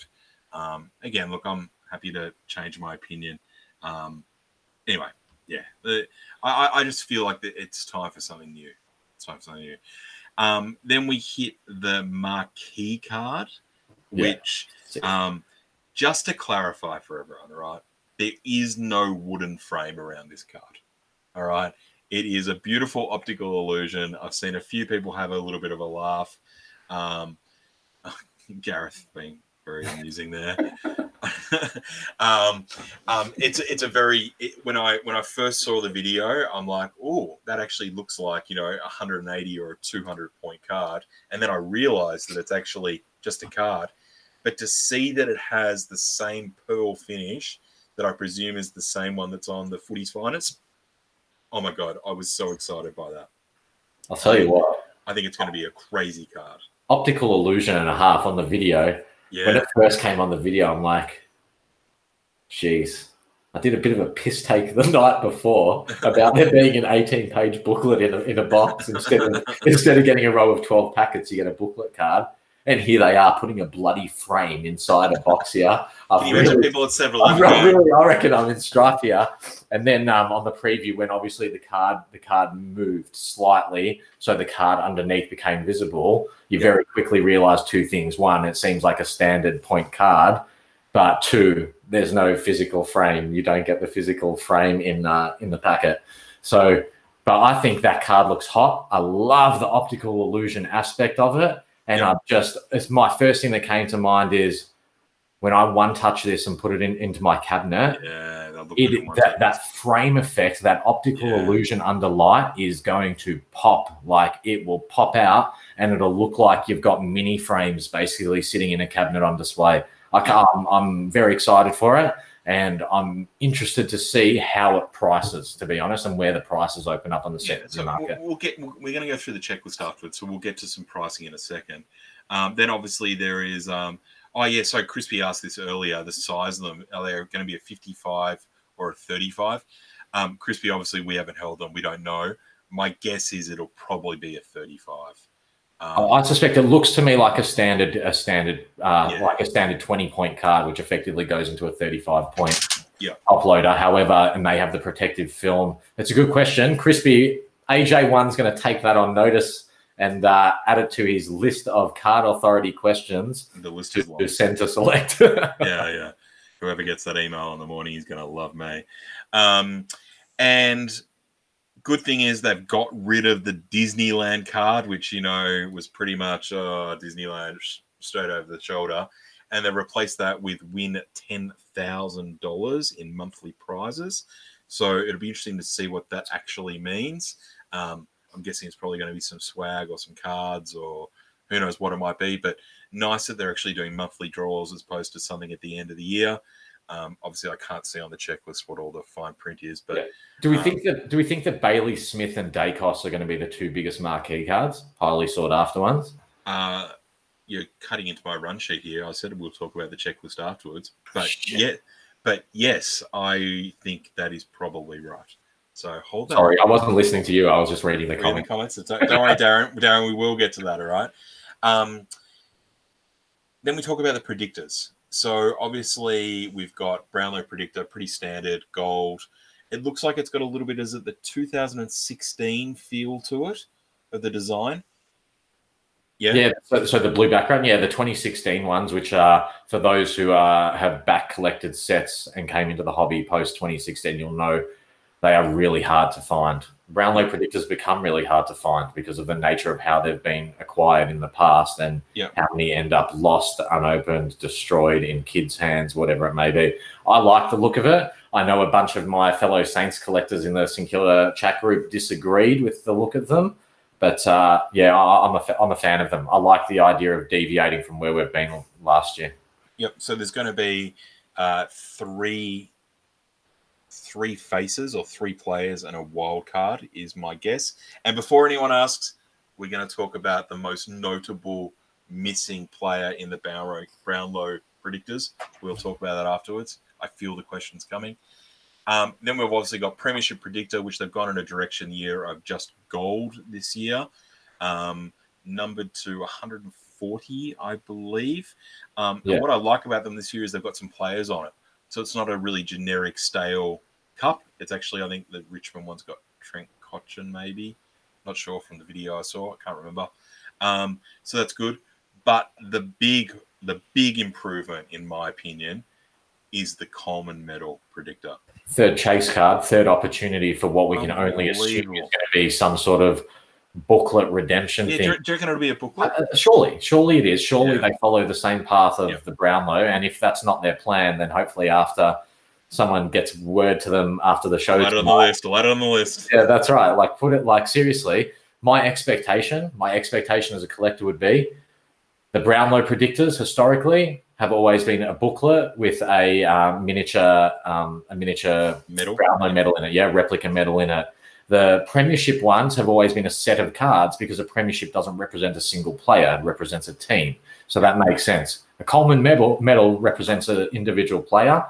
Um, again, look, I'm happy to change my opinion. Um, anyway, yeah, the, I, I- I just feel like that it's time for something new. For something new. Um, then we hit the marquee card, Yeah. which, um, just to clarify for everyone, right? There is no wooden frame around this card. All right. It is a beautiful optical illusion. I've seen a few people have a little bit of a laugh. Um, Gareth being very amusing there. um, um, it's it's a very it, when I when I first saw the video, I'm like, oh, that actually looks like you know a 180 or a 200 point card, and then I realized that it's actually just a card. But to see that it has the same pearl finish that I presume is the same one that's on the Footy's Finest, oh my god, I was so excited by that. I'll tell you what, I think it's going to be a crazy card. optical illusion and a half on the video. When it first came on the video, I'm like, geez. I did a bit of a piss take the night before about there being an 18 page booklet in a, in a box instead of instead of getting a row of 12 packets, you get a booklet card. And here they are putting a bloody frame inside a box here. I've can you imagine really- people at 7 I Eleven? really, I reckon I'm in strife here. And then um, on the preview, when obviously the card the card moved slightly, so the card underneath became visible, you Yeah. very quickly realise two things: one, it seems like a standard point card, but two, there's no physical frame. You don't get the physical frame in uh, in the packet. So, but I think that card looks hot. I love the optical illusion aspect of it, and Yeah. I just it's my first thing that came to mind is when I one touch this and put it in, into my cabinet, Yeah, they'll look good in it, that, that frame effect, that optical Yeah. illusion under light is going to pop. Like it will pop out and it'll look like you've got mini frames basically sitting in a cabinet on display. I I'm, I'm very excited for it. And I'm interested to see how it prices, to be honest, and where the prices open up on the Yeah, so market. we'll, we'll get. We're going to go through the checklist afterwards, so we'll get to some pricing in a second. Um, then obviously there is. Um, oh yeah, so Crispy asked this earlier. The size of them are they going to be a 55 or a 35? Um, Crispy, obviously we haven't held them. We don't know. My guess is it'll probably be a 35. Um, I suspect it looks to me like a standard, a standard, uh, Yeah. like a standard twenty point card, which effectively goes into a thirty-five point Yeah. toploader. However, and they have the protective film. It's a good question. Crispy AJ one's going to take that on notice and uh, add it to his list of card authority questions the list to, is long. to send to select. yeah, yeah. Whoever gets that email in the morning is going to love me. Um, and good thing is they've got rid of the Disneyland card, which you know was pretty much uh, Disneyland straight over the shoulder, and they've replaced that with win ten thousand dollars in monthly prizes. So it'll be interesting to see what that actually means. Um, I'm guessing it's probably going to be some swag or some cards or who knows what it might be, but nice that they're actually doing monthly draws as opposed to something at the end of the year. Um, obviously, I can't see on the checklist what all the fine print is, but Yeah. do we Um, think that? Do we think that Bailey Smith and Daicos are going to be the two biggest marquee cards, highly sought after ones? uh, you're cutting into my run sheet here. I said we'll talk about the checklist afterwards, but Shit. yeah, but yes, I think that is probably right. So hold on. Sorry, I wasn't listening to you. I was just reading the Read the comments. Don't, don't worry, Darren. Darren, we will get to that. All right. Um, then we talk about the predictors. So obviously we've got Brownlow predictor, pretty standard gold. It looks like it's got a little bit is it the 2016 feel to it of the design. Yeah. Yeah, so, so the blue background, yeah, the 2016 ones, which are for those who uh, have back collected sets and came into the hobby post 2016, you'll know they are really hard to find. Brownlow predictors become really hard to find because of the nature of how they've been acquired in the past and how many end up lost, unopened, destroyed in kids' hands, whatever it may be. I like the look of it. I know a bunch of my fellow Saints collectors in the Kilda chat group disagreed with the look of them. But uh, yeah, I, I'm a I'm a fan of them. I like the idea of deviating from where we've been last year. Yep. So there's going to be uh, three three faces or three players and a wild card is my guess. And before anyone asks, we're going to talk about the most notable missing player in the Brownlow, Brownlow predictors. We'll talk about that afterwards. I feel the questions coming. Um, then we've obviously got Premiership Predictor, which they've gone in a direction year of just gold this year, um, numbered to 140, I believe. Um, Yeah. And what I like about them this year is they've got some players on it. So it's not a really generic, stale cup. It's actually, I think the Richmond one's got Trent Cotchin, maybe. Not sure from the video I saw. I can't remember. Um, so that's good. But the big, the big improvement, in my opinion, is the Coleman Medal predictor. Third chase card, third opportunity for what we can only assume is going to be some sort of booklet redemption Yeah, thing. do you reckon it'll be a booklet? Uh, surely, surely it is. Surely Yeah. they follow the same path of Yeah. the Brownlow, and if that's not their plan, then hopefully after someone gets word to them after the show, it on the list. It on the list. yeah, that's right. Like put it like seriously. My expectation, my expectation as a collector would be the Brownlow predictors historically have always been a booklet with a um, miniature, um, a miniature Medal. Brownlow medal in it. Yeah, replica medal in it. The Premiership ones have always been a set of cards because a Premiership doesn't represent a single player; it represents a team. So that makes sense. A Coleman medal medal represents an individual player.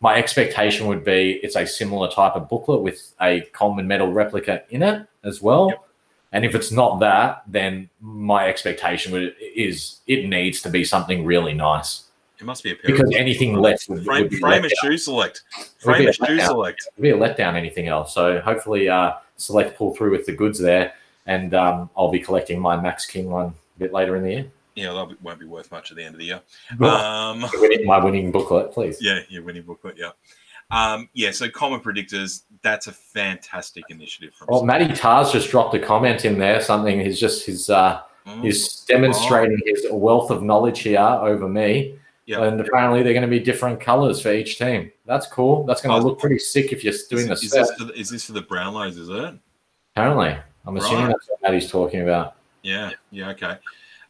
My expectation would be it's a similar type of booklet with a Coleman medal replica in it as well. Yep. And if it's not that, then my expectation would, is it needs to be something really nice It must be a pair because of anything less would, frame, would be frame a shoe select. Frame a a shoe select. It'd be a letdown anything else. So hopefully, uh, Select pull through with the goods there, and um, I'll be collecting my Max King one a bit later in the year. Yeah, that won't be worth much at the end of the year. Um, winning- my winning booklet, please. yeah, your winning booklet. Yeah. Um, yeah, so Coleman predictors, that's a fantastic initiative from Well, Matty Tars just dropped a comment in there. Something he's just his uh, Mm, he's demonstrating his wealth of knowledge here over me. Yeah. And apparently, they're going to be different colors for each team. That's cool. That's going Oh, to look pretty sick if you're doing is, is this for the, is this for the Brownlows, is it? Apparently, I'm assuming Right. that's what Matty's talking about. Yeah, yeah, okay.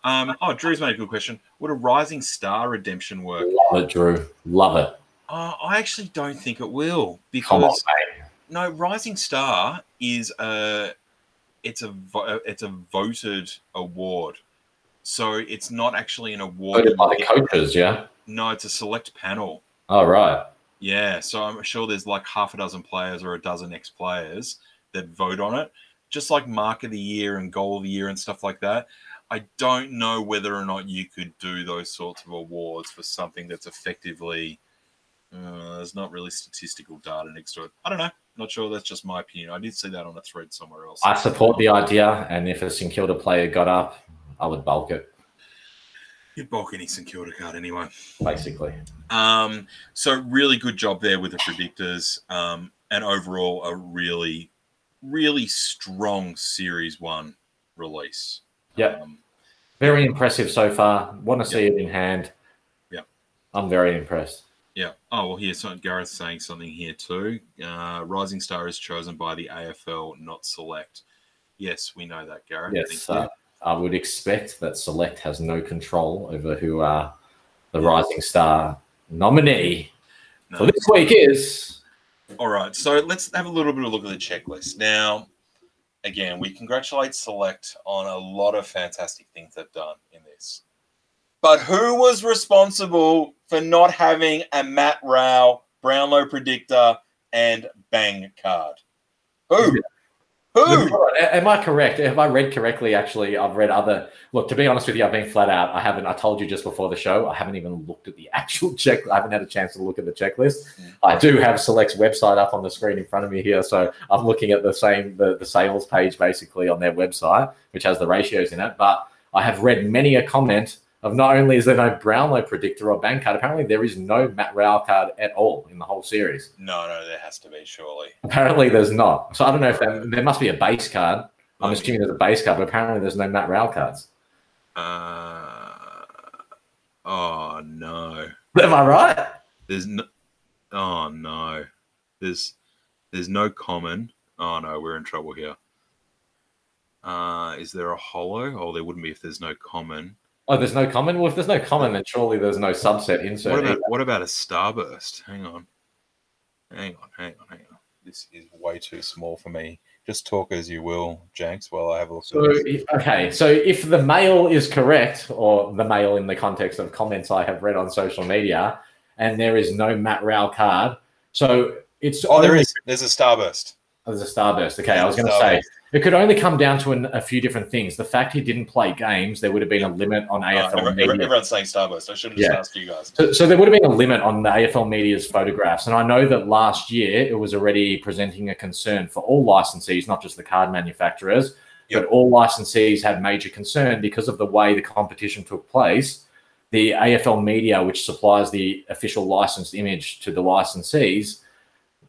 Um, oh, Drew's made a good question. Would a Rising Star redemption work? Love it, Drew. Love it. Uh, I actually don't think it will on, because mate. no, Rising Star is a it's a it's a voted award, so it's not actually an award. Voted by the coaches, yeah. No, it's a select panel. All right. Yeah, so I'm sure there's like half a dozen players or a dozen ex players that vote on it, just like Mark of the Year and Goal of the Year and stuff like that. I don't know whether or not you could do those sorts of awards for something that's effectively uh, there's not really statistical data next to it. I don't know. Not sure. That's just my opinion. I did see that on a thread somewhere else. I support the idea, and if a St Kilda player got up, I would bulk it, You'd bulk any St Kilda card anyway. basically. Um, so really good job there with the predictors, um, and overall a really, really strong Series One release. Yep. Um, Very impressive so far. Want to see it in hand. Yeah. I'm very impressed. yeah. Oh well, here's Gareth saying something here too. Uh, Rising Star is chosen by the AFL, not Select. Yes, we know that, Gareth. Yes, uh, I would expect that Select has no control over who uh, the Rising Star nominee No. for this week is. All right, so let's have a little bit of a look at the checklist. Now, again, we congratulate Select on a lot of fantastic things they've done in this. But who was responsible for not having a Matt Rowell, Brownlow Predictor, and Bang card? Who? Who? Am I correct? Have I read correctly? Actually, I've read other. Look, to be honest with you, I've been flat out. I haven't. I told you just before the show. I haven't even looked at the actual check. I haven't had a chance to look at the checklist. I do have Select's website up on the screen in front of me here, so I'm looking at the same the, the sales page basically on their website, which has the ratios in it. But I have read many a comment of not only is there no Brownlow predictor or bang card, apparently there is no Matt Rowell card at all in the whole series. No, no, there has to be, surely. Apparently there's not. So I don't know if that, there must be a base card. I'm Um, assuming there's a base card, but apparently there's no Matt Rowell cards. Uh, oh, no. Am I right? There's no. Oh no. There's there's no common. Oh no, we're in trouble here. Uh, is there a hollow? Oh, there wouldn't be if there's no common. Oh, there's no common. Well, if there's no common, then surely there's no subset insert. What about either. what about a starburst? Hang on, hang on, hang on, hang on. This is way too small for me. Just talk as you will, Janks, while I have a look. So if- okay, so if the mail is correct, or the mail in the context of comments I have read on social media, and there is no Matt Rowell card, so it's Oh, there only- is. There's a starburst. Oh, there's a starburst. Okay, I was going to say. It could only come down to an, a few different things. The fact he didn't play games, there would have been a limit on Oh, AFL everyone- media. everyone's saying starburst. I should have Yeah. just asked you guys. So, so there would have been a limit on the AFL media's photographs, and I know that last year it was already presenting a concern for all licensees, not just the card manufacturers, Yep. but all licensees had major concern because of the way the competition took place. The AFL media, which supplies the official licensed image to the licensees,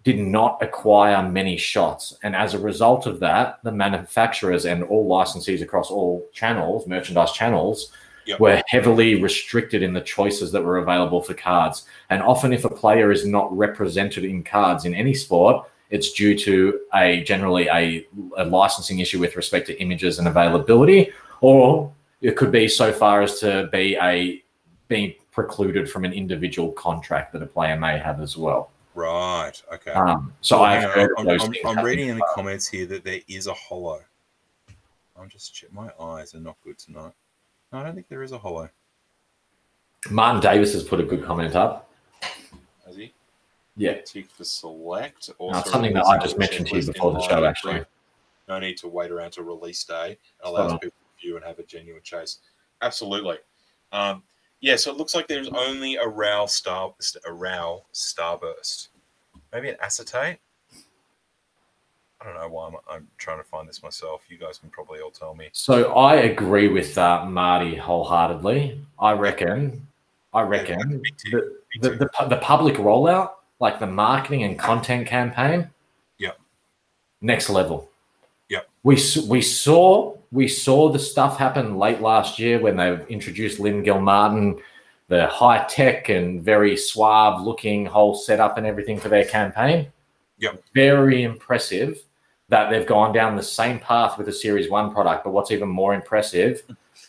did not acquire many shots, and as a result of that, the manufacturers and all licensees across all channels, merchandise channels, Yep. were heavily restricted in the choices that were available for cards. And often, if a player is not represented in cards in any sport, it's due to a generally a, a licensing issue with respect to images and availability, or it could be so far as to be a being precluded from an individual contract that a player may have as well. Right. Okay. Um, so Well, I've heard I'm, those I'm- I'm reading in the comments here that there is a hollow. I'm just check. My eyes are not good tonight. No, I don't think there is a hollow. Martin Davis has put a good comment up. Has he? Yeah, Tick for select. No, Also it's something that I just mentioned to you before the show, actually. No need to wait around to release day. It allows people to view and have a genuine chase. Absolutely. Um, yeah, so it looks like there's only a Rowell star a Rowell starburst. Maybe an acetate? I don't know why I'm, I'm trying to find this myself. You guys can probably all tell me. So I agree with uh, Marty wholeheartedly. I reckon, I reckon too. the, the, the, the public rollout, like the marketing and content campaign, Yep. next level. Yep. We we saw we saw the stuff happen late last year when they introduced Lynn Gilmartin, the high tech and very suave looking whole setup and everything for their campaign. Yep. Very impressive that they've gone down the same path with the Series One product. But what's even more impressive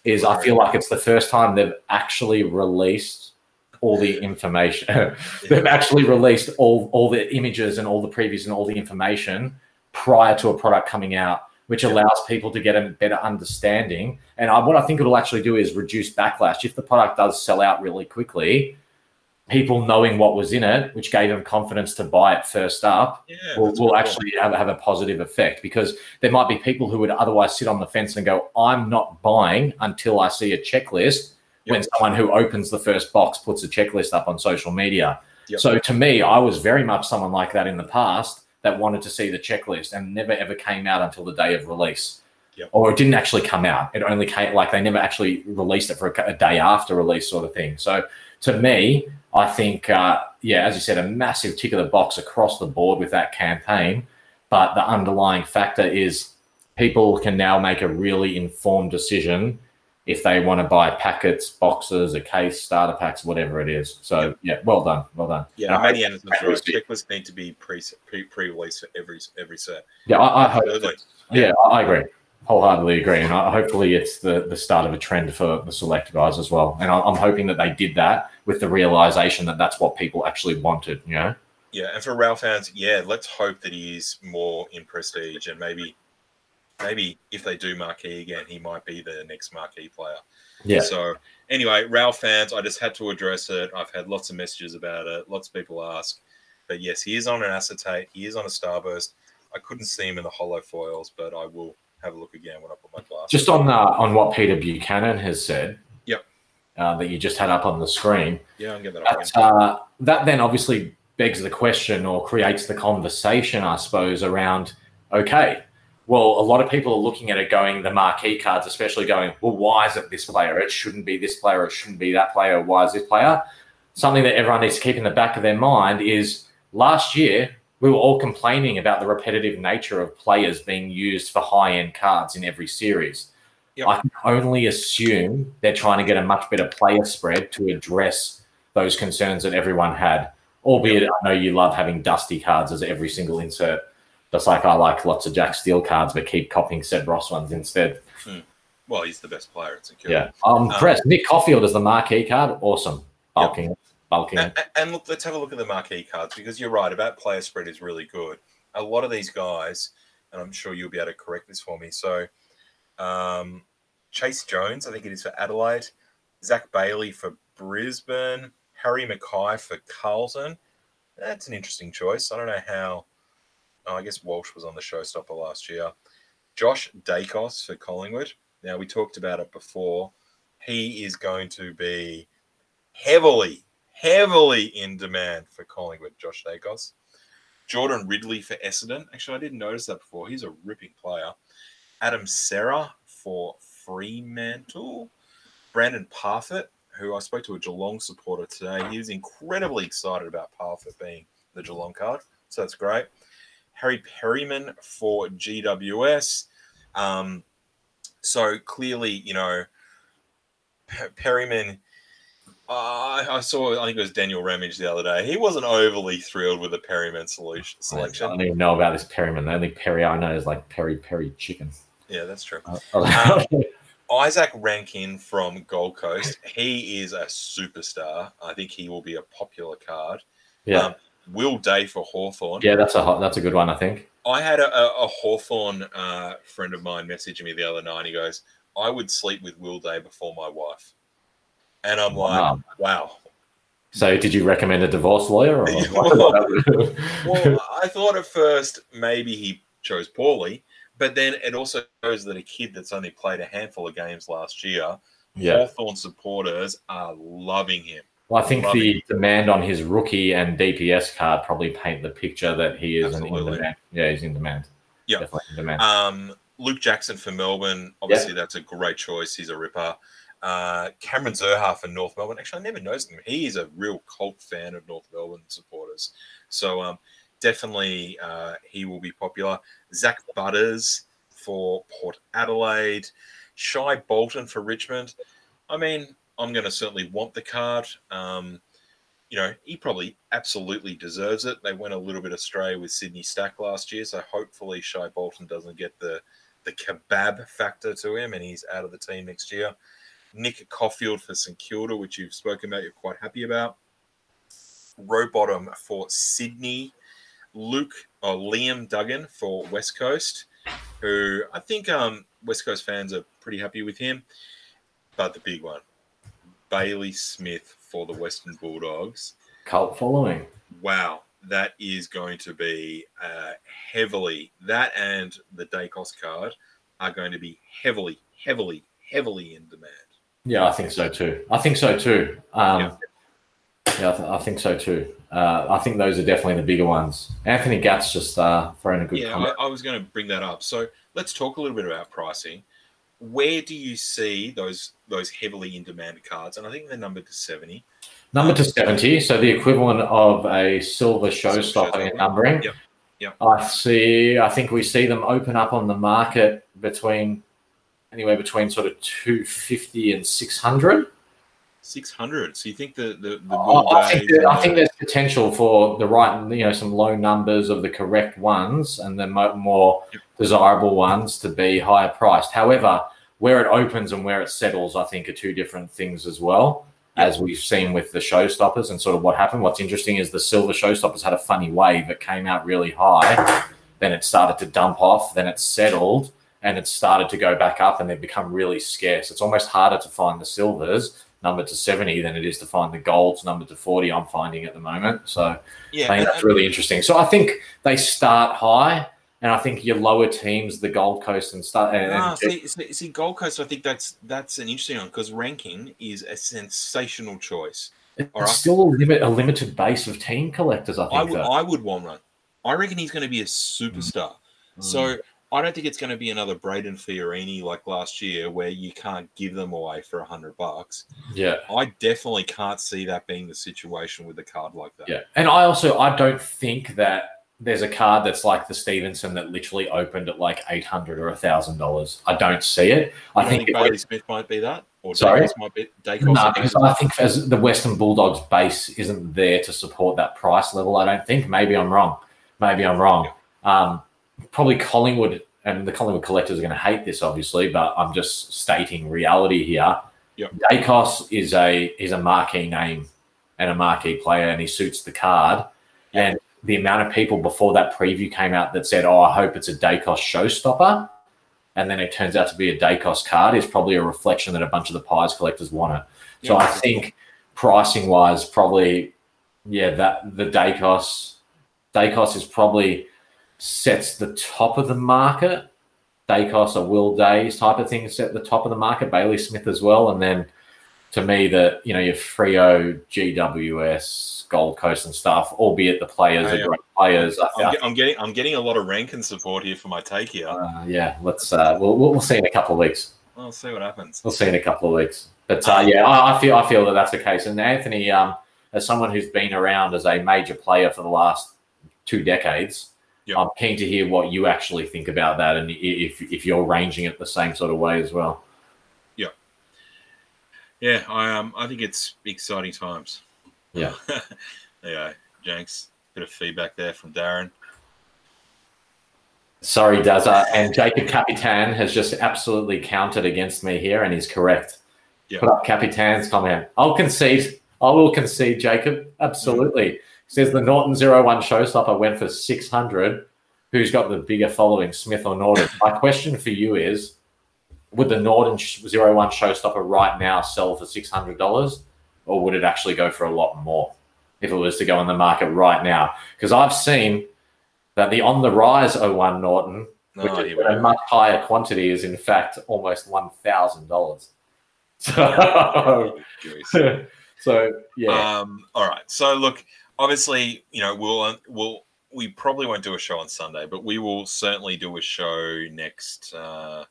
is I feel like it's the first time they've actually released all the information. they've actually released all all the images and all the previews and all the information prior to a product coming out, which allows people to get a better understanding. And I, what I think it'll actually do is reduce backlash. If the product does sell out really quickly, people knowing what was in it, which gave them confidence to buy it first up, Yeah, will, will actually have, have a positive effect because there might be people who would otherwise sit on the fence and go, I'm not buying until I see a checklist when someone who opens the first box puts a checklist up on social media. Yep. So to me, I was very much someone like that in the past that wanted to see the checklist and never ever came out until the day of release. Yep. Or it didn't actually come out. It only came like they never actually released it for a, a day after release, sort of thing. So to me, I think, uh, yeah, as you said, a massive tick of the box across the board with that campaign. But the underlying factor is people can now make a really informed decision if they want to buy packets, boxes, a case, starter packs, whatever it is. So yeah, well done, well done. Yeah, And hope- Anderson's right. Checklists need to be pre pre pre release for every every set. yeah, I, I hope. Yeah, I agree. Wholeheartedly agree, and I, hopefully it's the, the start of a trend for the select guys as well. And I, I'm hoping that they did that with the realization that that's what people actually wanted. You know, Yeah, and for Ralph fans, yeah, let's hope that he is more in prestige and maybe maybe if they do marquee again, he might be the next marquee player. yeah, So anyway, Rowell fans, I just had to address it. I've had lots of messages about it. Lots of people ask. But yes, he is on an acetate. He is on a starburst. I couldn't see him in the hollow foils, but I will have a look again when I put my glasses. just on uh, on what Peter Buchanan has said. Yep. Uh, that you just had up on the screen. yeah, I can get that That, uh, that then obviously begs the question or creates the conversation, I suppose, around okay, well, a lot of people are looking at it going, the marquee cards, especially going, well, why is it this player? It shouldn't be this player. It shouldn't be that player. Why is this player? Something that everyone needs to keep in the back of their mind is last year, we were all complaining about the repetitive nature of players being used for high end cards in every series. Yep. I can only assume they're trying to get a much better player spread to address those concerns that everyone had. Albeit, I know you love having dusty cards as every single insert. Just like I like lots of Jack Steele cards, but keep copying Seb Ross ones instead. Well, he's the best player at security. Yeah. Um, Press, Nick Coffield is the marquee card. Awesome. Bulking. Bulking. And, and look, let's have a look at the marquee cards because you're right about player spread is really good. A lot of these guys, and I'm sure you'll be able to correct this for me. So, um, Chase Jones, I think it is for Adelaide. Zac Bailey for Brisbane. Harry McKay for Carlton. That's an interesting choice. I don't know how. Oh, I guess Walsh was on the showstopper last year. Josh Daicos for Collingwood. Now we talked about it before. He is going to be heavily, heavily in demand for Collingwood. Josh Daicos. Jordan Ridley for Essendon. Actually, I didn't notice that before. He's a ripping player. Adam Cerra for Fremantle. Brandan Parfitt, who I spoke to a Geelong supporter today. He was incredibly excited about Parfitt being the Geelong card. So that's great. Harry Perryman for GWS. Um, so clearly, you know, Perryman. Uh, I saw, I think it was Daniel Ramage the other day. He wasn't overly thrilled with the Perryman solution selection. I don't even know about this Perryman. The only Perry I know is like peri peri chicken. Yeah, that's true. Uh, Isaac Rankine from Gold Coast. He is a superstar. I think he will be a popular card. yeah, Um, Will Day for Hawthorn. yeah, that's a hot, that's a good one. I think. I had a, a, a Hawthorn uh, friend of mine messaging me the other night. He goes, I would sleep with Will Day before my wife. And I'm like, Wow. wow. So, did you recommend a divorce lawyer? Or Well, I thought at first maybe he chose poorly, but then it also shows that a kid that's only played a handful of games last year, yeah. Hawthorn supporters are loving him. Well, I think the demand on his rookie and DPS card probably paint the picture that he is in, in demand. Yeah, he's in demand. Yeah. definitely in demand. Um, Luke Jackson for Melbourne. Obviously, that's a great choice. He's a ripper. Uh, Cameron Zurhaar for North Melbourne. Actually, I never noticed him. He is a real cult fan of North Melbourne supporters. So um, definitely uh, he will be popular. Zak Butters for Port Adelaide. Shai Bolton for Richmond. I mean, I'm going to certainly want the card. Um, you know, he probably absolutely deserves it. They went a little bit astray with Sydney Stack last year, so hopefully Shai Bolton doesn't get the the kebab factor to him, and he's out of the team next year. Nick Coffield for St Kilda, which you've spoken about, you're quite happy about. Rowbottom for Sydney. Luke or Liam Duggan for West Coast, who I think um, West Coast fans are pretty happy with him. But the big one, Bailey Smith for the Western Bulldogs. Cult following. Wow, that is going to be uh, heavily, that and the Daicos card are going to be heavily, heavily, heavily in demand. Yeah, I think so too. I think so too. Um, Yeah. yeah, I, th- I think so too. Uh, I think those are definitely the bigger ones. Anthony Gatz just uh, throwing a good Yeah, comment. I, I was going to bring that up. So let's talk a little bit about pricing. Where do you see those those heavily in demand cards? And I think they're numbered to seventy. Number to 70, so the equivalent of a silver showstopper in numbering. Yep, yep. I see, I think we see them open up on the market between anywhere between sort of 250 and Six hundred. So you think the the, the oh, I, I think there, I think there's potential for the right, you know, some low numbers of the correct ones and the more Yep. desirable ones to be higher priced. However, where it opens and where it settles, I think, are two different things as well. As we've seen with the showstoppers and sort of what happened. What's interesting is the silver showstoppers had a funny wave. It came out really high, then it started to dump off, then it settled, and it started to go back up, and they've become really scarce. It's almost harder to find the silvers numbered to 70 than it is to find the golds numbered to 40 i'm finding at the moment so yeah, I think that's really interesting. So I think they start high, and I think your lower teams, the Gold Coast and start. And, Ah, see, see, see, Gold Coast. I think that's that's an interesting one because Rankine is a sensational choice. it's right. still a limit, a limited base of team collectors. I think I would. I would want one. I reckon he's going to be a superstar. Mm. So I don't think it's going to be another Brayden Fiorini like last year where you can't give them away for a hundred bucks. yeah, I definitely can't see that being the situation with a card like that. yeah, and I also I don't think that there's a card that's like the Stevenson that literally opened at like eight hundred or thousand dollars. I don't see it. I think. it- Bailey Smith might be that, or Sorry? Daicos might be Daicos. No, because. I think as the Western Bulldogs base isn't there to support that price level. I don't think. Maybe I'm wrong. Maybe I'm wrong. Um, probably Collingwood and the Collingwood collectors are going to hate this, obviously, but I'm just stating reality here. Yep. Daicos is a is a marquee name and a marquee player, and he suits the card. Yep. And the amount of people before that preview came out that said, "Oh, I hope it's a Daicos showstopper," and then it turns out to be a Daicos card is probably a reflection that a bunch of the Pies collectors want it. So. I think pricing wise, probably yeah, that the Daicos Daicos is probably sets the top of the market. Daicos or Will Days type of thing set the top of the market. Bailey Smith as well, and then to me the you know your Frio, GWS, Gold Coast and stuff. Albeit the players Oh, are great players. I'm, I'm getting I'm getting a lot of Rankine support here for my take here. uh, yeah, let's uh, we'll, we'll we'll see in a couple of weeks. I'll see what happens. We'll see in a couple of weeks. But uh, yeah, I, I feel I feel that that's the case. And Anthony, um, as someone who's been around as a major player for the last two decades, Yep. I'm keen to hear what you actually think about that, and if if you're ranging it the same sort of way as well. Yeah, yeah. I um I think it's exciting times. Yeah. yeah, Jenks. Bit of feedback there from Darren. Sorry, Dazza, and Jacob Capitan has just absolutely counted against me here, and he's correct. Yeah. Put up Capitan's comment. I'll concede. I will concede, Jacob. Absolutely. He says the Naughton 01 showstopper went for 600. Who's got the bigger following, Smith or Naughton? My question for you is would the Naughton sh- 01 showstopper right now sell for $600 or would it actually go for a lot more if it was to go on the market right now? Because I've seen that the on the rise 01 Naughton, No, which is a much higher quantity, is in fact almost $1,000. So, so yeah. Um, all right. So look, obviously, you know, we'll we'll we probably won't do a show on Sunday, but we will certainly do a show next. Uh,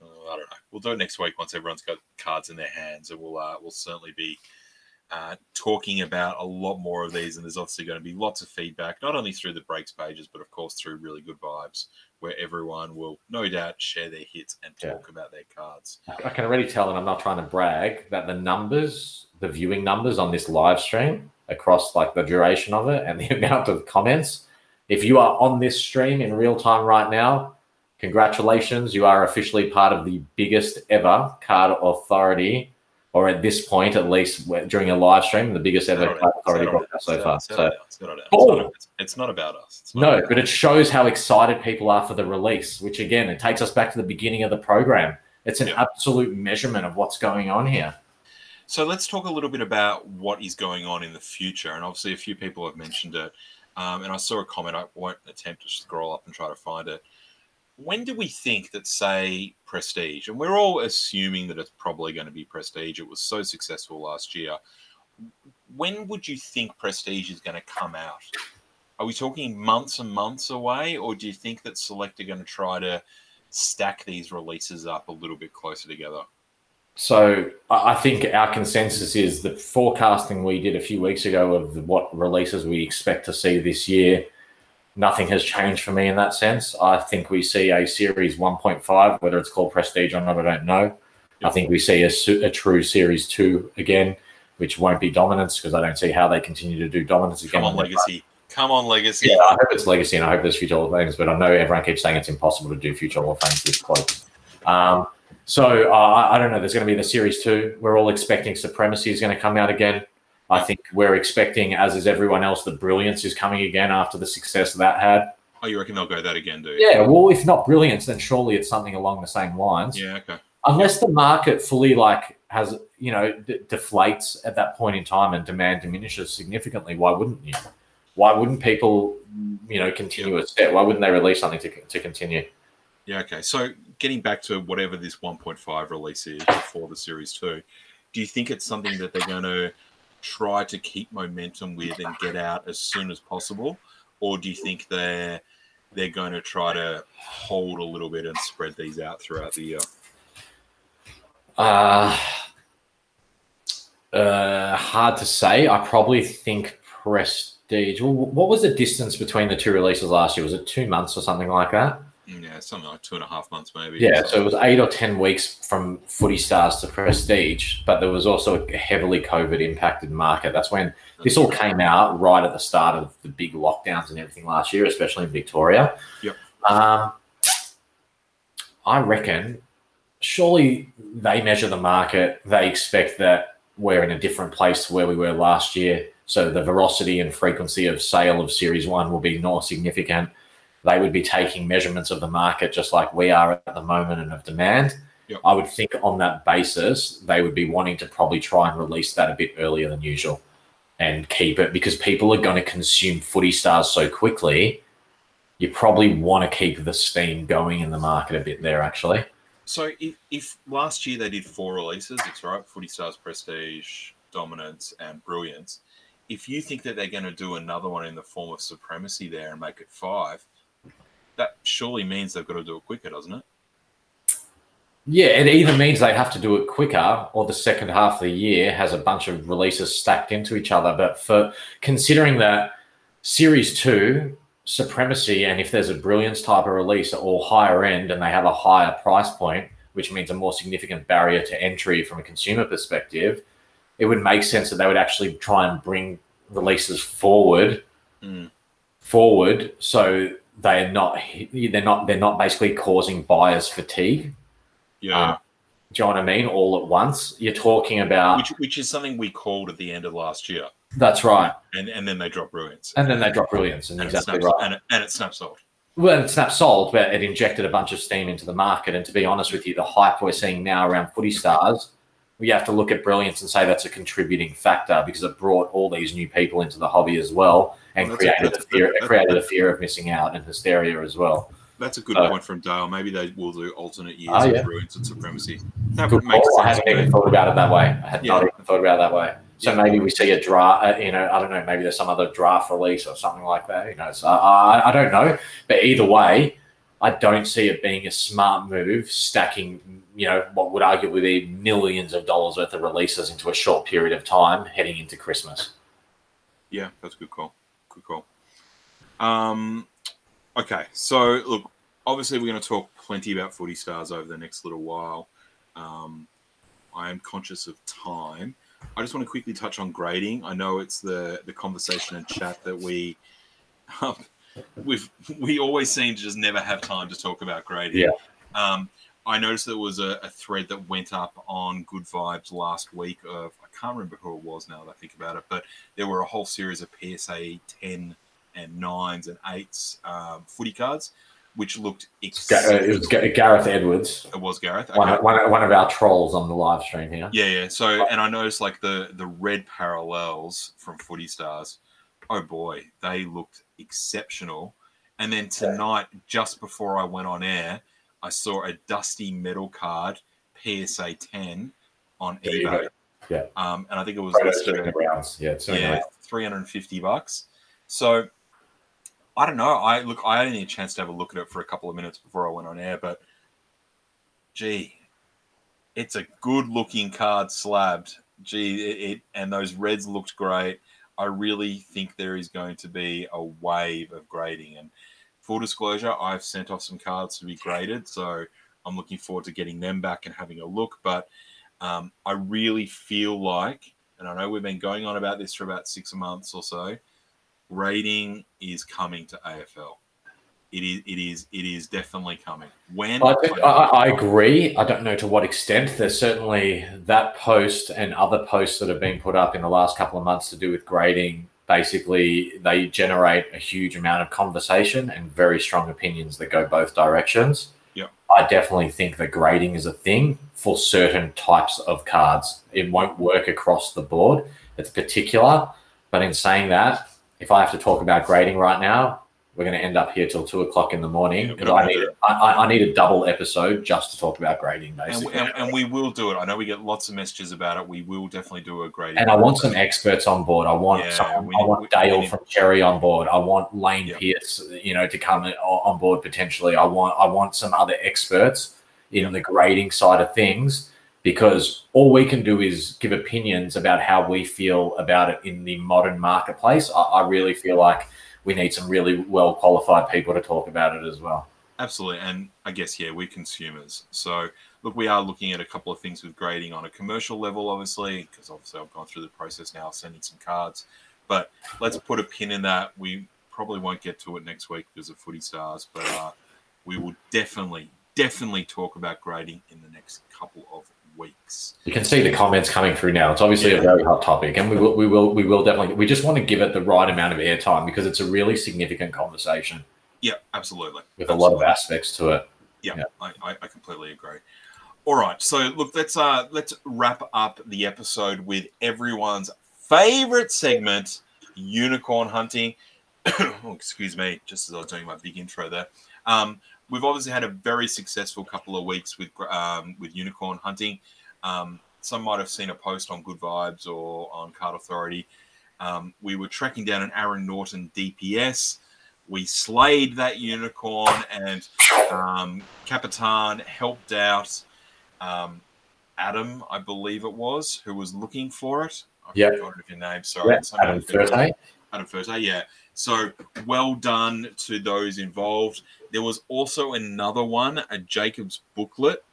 oh, I don't know. We'll do it next week once everyone's got cards in their hands, and we'll uh, we'll certainly be uh, talking about a lot more of these. And there's obviously going to be lots of feedback, not only through the breaks pages, but of course through really good vibes, where everyone will no doubt share their hits and Yeah. talk about their cards. I can already tell, and I'm not trying to brag, that the numbers, the viewing numbers on this live stream across like the duration of it and the amount of comments, if you are on this stream in real time right now, congratulations. You are officially part of the biggest ever card authority, or at this point, at least during a live stream, the biggest ever card authority broadcast so far. So, down, settle down. It's, not, it's, it's not about us. It's not no, about but it shows how excited people are for the release, which again, it takes us back to the beginning of the program. It's an Yeah. absolute measurement of what's going on here. So let's talk a little bit about what is going on in the future. And obviously, a few people have mentioned it. Um, and I saw a comment. I won't attempt to scroll up and try to find it. When do we think that, say, Prestige, and we're all assuming that it's probably going to be Prestige, it was so successful last year. When would you think Prestige is going to come out? Are we talking months and months away, or do you think that Select are going to try to stack these releases up a little bit closer together? So I think our consensus is the forecasting we did a few weeks ago of what releases we expect to see this year. Nothing has changed for me in that sense. I think we see a series 1.5, whether it's called Prestige or not, I don't know. I think we see a, a true series two again, which won't be dominance because I don't see how they continue to do dominance again. Come on, Legacy. Come on, Legacy. Yeah, I hope it's legacy and I hope there's future Hall of but I know everyone keeps saying it's impossible to do future Hall of Fames this close. Um, so uh, I I don't know. There's going to be the series two. We're all expecting Supremacy is going to come out again. I think we're expecting, as is everyone else, that Brilliance is coming again after the success that had. Oh, you reckon they'll go that again, do you? Yeah, well, if not Brilliance, then surely it's something along the same lines. Yeah, okay. Unless the market fully like has you know d- deflates at that point in time and demand diminishes significantly, why wouldn't you? Why wouldn't people you know continue a set? Why wouldn't they release something to, to continue? Yeah, okay. So getting back to whatever this 1.5 release is before the Series 2, do you think it's something that they're going to try to keep momentum with and get out as soon as possible? Or do you think they're they're going to try to hold a little bit and spread these out throughout the year? Uh, uh, hard to say. I probably think Prestige. What was the distance between the two releases last year? Was it two months or something like that? Yeah, something like two and a half months, maybe. Yeah, so it was eight or ten weeks from Footy Stars to Prestige, but there was also a heavily COVID impacted market. That's when this all came out right at the start of the big lockdowns and everything last year, especially in Victoria. Yep. Um, I reckon, surely they measure the market. They expect that we're in a different place to where we were last year. So the velocity and frequency of sale of Series 1 will be more significant. They would be taking measurements of the market just like we are at the moment and of demand. Yep. I would think on that basis, they would be wanting to probably try and release that a bit earlier than usual and keep it because people are going to consume footy stars so quickly. You probably want to keep the steam going in the market a bit there, actually. So if, if last year they did four releases, it's right, Footy Stars Prestige, Dominance, and Brilliance. If you think that they're going to do another one in the form of Supremacy there and make it five, that surely means they've got to do it quicker, doesn't it? Yeah, it either means they have to do it quicker or the second half of the year has a bunch of releases stacked into each other. But for considering that Series 2, Supremacy, and if there's a Brilliance type of release are all higher end and they have a higher price point, which means a more significant barrier to entry from a consumer perspective, it would make sense that they would actually try and bring releases forward Mm. forward so they're not they're not they're not basically causing buyers fatigue Yeah. Uh, do you know what I mean? All at once. You're talking about. which, which is something we called at the end of last year. that's right. And, and then they drop Brilliance. And then they drop brilliance, and, and, exactly it snaps, right. and, it, and it snaps sold. Well, it's not sold, but it injected a bunch of steam into the market. And to be honest with you, the hype we're seeing now around footy stars, we have to look at brilliance and say that's a contributing factor because it brought all these new people into the hobby as well and Well, that's a- created a a- fear, created a fear of missing out and hysteria as well. That's a good Uh, point from Dale. Maybe they will do alternate years Oh, yeah. of Brilliance and Supremacy. That Good would make call. I hadn't even thought about it that way. I had not even thought about it that way. So Yeah. maybe we see a draft, uh, you know, I don't know, maybe there's some other draft release or something like that. You know, so I, I don't know. But either way, I don't see it being a smart move, stacking, you know, what would arguably be millions of dollars worth of releases into a short period of time heading into Christmas. Yeah, that's a good call. Good call. Um, okay, so look, obviously we're going to talk plenty about footy stars over the next little while. Um, I am conscious of time. I just want to quickly touch on grading. I know it's the the conversation and chat that we um, we've we always seem to just never have time to talk about grading. Yeah. Um, I noticed there was a, a thread that went up on Good Vibes last week of can't remember who it was now that I think about it, but there were a whole series of PSA 10 and nines and eights um, footy cards, which looked uh, It was Gareth Edwards, it was Gareth. one, Okay. one, one of our trolls on the live stream here. Yeah, yeah. So, and I noticed like the the red parallels from Footy Stars. Oh boy, they looked exceptional. And then tonight, just before I went on air, I saw a dusty metal card PSA 10 on you eBay. Yeah. Um, and I think it was Right, listed it's at Browns. Yeah, it's doing yeah, great. 350 bucks. So I don't know. I look, I only had a chance to have a look at it for a couple of minutes before I went on air, but gee, it's a good looking card slabbed. Gee, it, it and those reds looked great. I really think there is going to be a wave of grading. And full disclosure, I've sent off some cards to be graded, so I'm looking forward to getting them back and having a look. But um, I really feel like, and I know we've been going on about this for about six months or so, grading is coming to AFL. It is, it is, it is definitely coming. When I, think, I, I agree. I don't know to what extent. There's certainly that post and other posts that have been put up in the last couple of months to do with grading. Basically, they generate a huge amount of conversation and very strong opinions that go both directions. Yep. I definitely think that grading is a thing for certain types of cards. It won't work across the board. It's particular. But in saying that, if I have to talk about grading right now, we're going to end up here till two o'clock in the morning Yeah, because I need I, I- need a double episode just to talk about grading, and, basically. and, and we will do it. I know we get lots of messages about it. We will definitely do a grading. And I want some experts on board. I want Yeah, someone, we I want Dale need- from Cherry on board. I want Lane Yeah. Pierce, you know, to come on board potentially. I want I want some other experts in the grading side of things because all we can do is give opinions about how we feel about it in the modern marketplace. I, I really feel like we need some really well qualified people to talk about it as well. Absolutely. And I guess, yeah, we're consumers. So, look, we are looking at a couple of things with grading on a commercial level, obviously, because obviously I've gone through the process now sending some cards. But let's put a pin in that. We probably won't get to it next week because of footy stars. But uh, we will definitely, definitely talk about grading in the next couple of weeks. You can see the comments coming through now. It's obviously a very hot topic, and we will, we will, we will definitely. We just want to give it the right amount of airtime because it's a really significant conversation Yeah, absolutely. with a lot of aspects to it. Yeah, Yeah. I, I, I completely agree. All right, so look, let's uh let's wrap up the episode with everyone's favorite segment, unicorn hunting. oh, excuse me, just as I was doing my big intro there. Um, we've obviously had a very successful couple of weeks with um, with unicorn hunting. Um, some might have seen a post on Good Vibes or on Card Authority. Um, we were tracking down an Aaron Naughton DPS. We slayed that unicorn, and um, Capitan helped out um, Adam, I believe it was, who was looking for it. I Yep. forgot your name. Sorry, Yeah, Adam Furte. Adam Furte, yeah. So well done to those involved. There was also another one, a Jacob's booklet.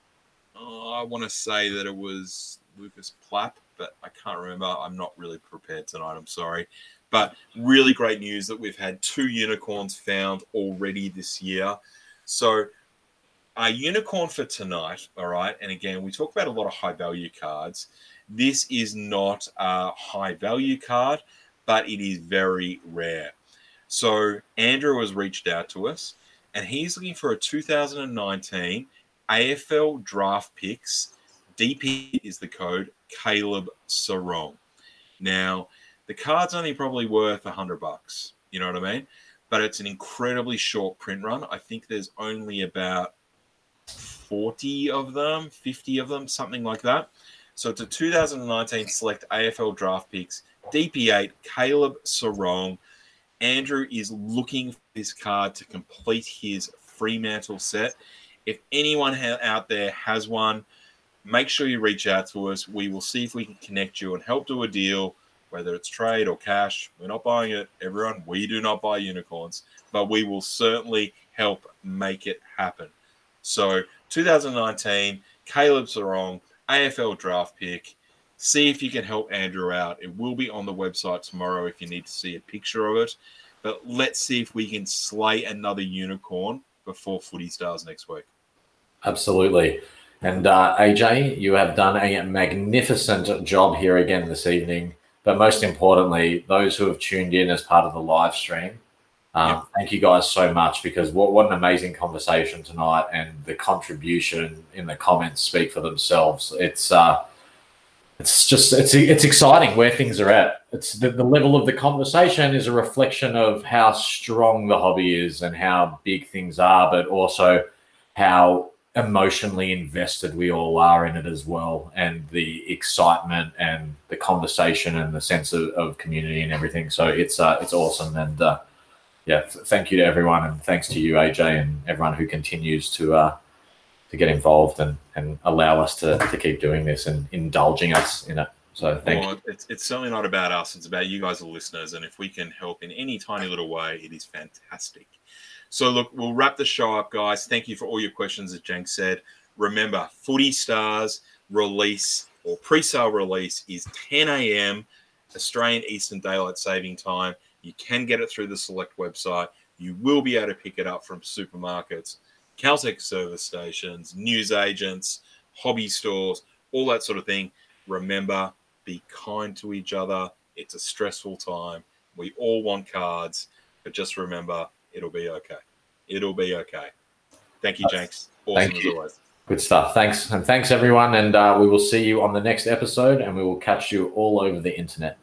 Oh, I want to say that it was Lucas Plapp, but I can't remember. I'm not really prepared tonight. I'm sorry. But really great news that we've had two unicorns found already this year. So, our unicorn for tonight, all right. And again, we talk about a lot of high value cards. This is not a high value card, but it is very rare. So, Andrew has reached out to us and he's looking for a 2019 AFL draft picks. DP is the code Caleb Serong. Now, the card's only probably worth a hundred bucks. You know what I mean? But it's an incredibly short print run. I think there's only about 40 of them, 50 of them, something like that. So it's a 2019 select AFL draft picks, DP8, Caleb Serong. Andrew is looking for this card to complete his Fremantle set. If anyone ha- out there has one, make sure you reach out to us. We will see if we can connect you and help do a deal, whether it's trade or cash. We're not buying it, everyone. We do not buy unicorns, but we will certainly help make it happen. So 2019, Caleb Serong, AFL draft pick. See if you can help Andrew out. It will be on the website tomorrow if you need to see a picture of it. But let's see if we can slay another unicorn before Footy Stars next week. Absolutely. And uh, AJ, you have done a magnificent job here again this evening. But most importantly, those who have tuned in as part of the live stream, um, Yeah. thank you guys so much because what, what an amazing conversation tonight and the contribution in the comments speak for themselves. It's uh, it's just it's it's exciting where things are at. It's the, the level of the conversation is a reflection of how strong the hobby is and how big things are, but also how emotionally invested we all are in it as well, and the excitement and the conversation and the sense of, of community and everything. So it's uh, it's awesome, and uh, yeah, th- thank you to everyone, and thanks to you, AJ, and everyone who continues to uh, to get involved and, and allow us to, to keep doing this and indulging us in it. So thank you. It's, it's certainly not about us. It's about you guys, the listeners. And if we can help in any tiny little way, it is fantastic. So, look, we'll wrap the show up, guys. Thank you for all your questions, as Jenk said. Remember, Footy Stars release or pre sale release is 10 a.m. Australian Eastern Daylight Saving Time. You can get it through the Select website. You will be able to pick it up from supermarkets, Caltex service stations, news agents, hobby stores, all that sort of thing. Remember, be kind to each other. It's a stressful time. We all want cards, but just remember, it'll be okay. It'll be okay. Thank you, Jenks. Awesome Thank as you. always. Good stuff. Thanks. And thanks, everyone. And uh, we will see you on the next episode and we will catch you all over the internet.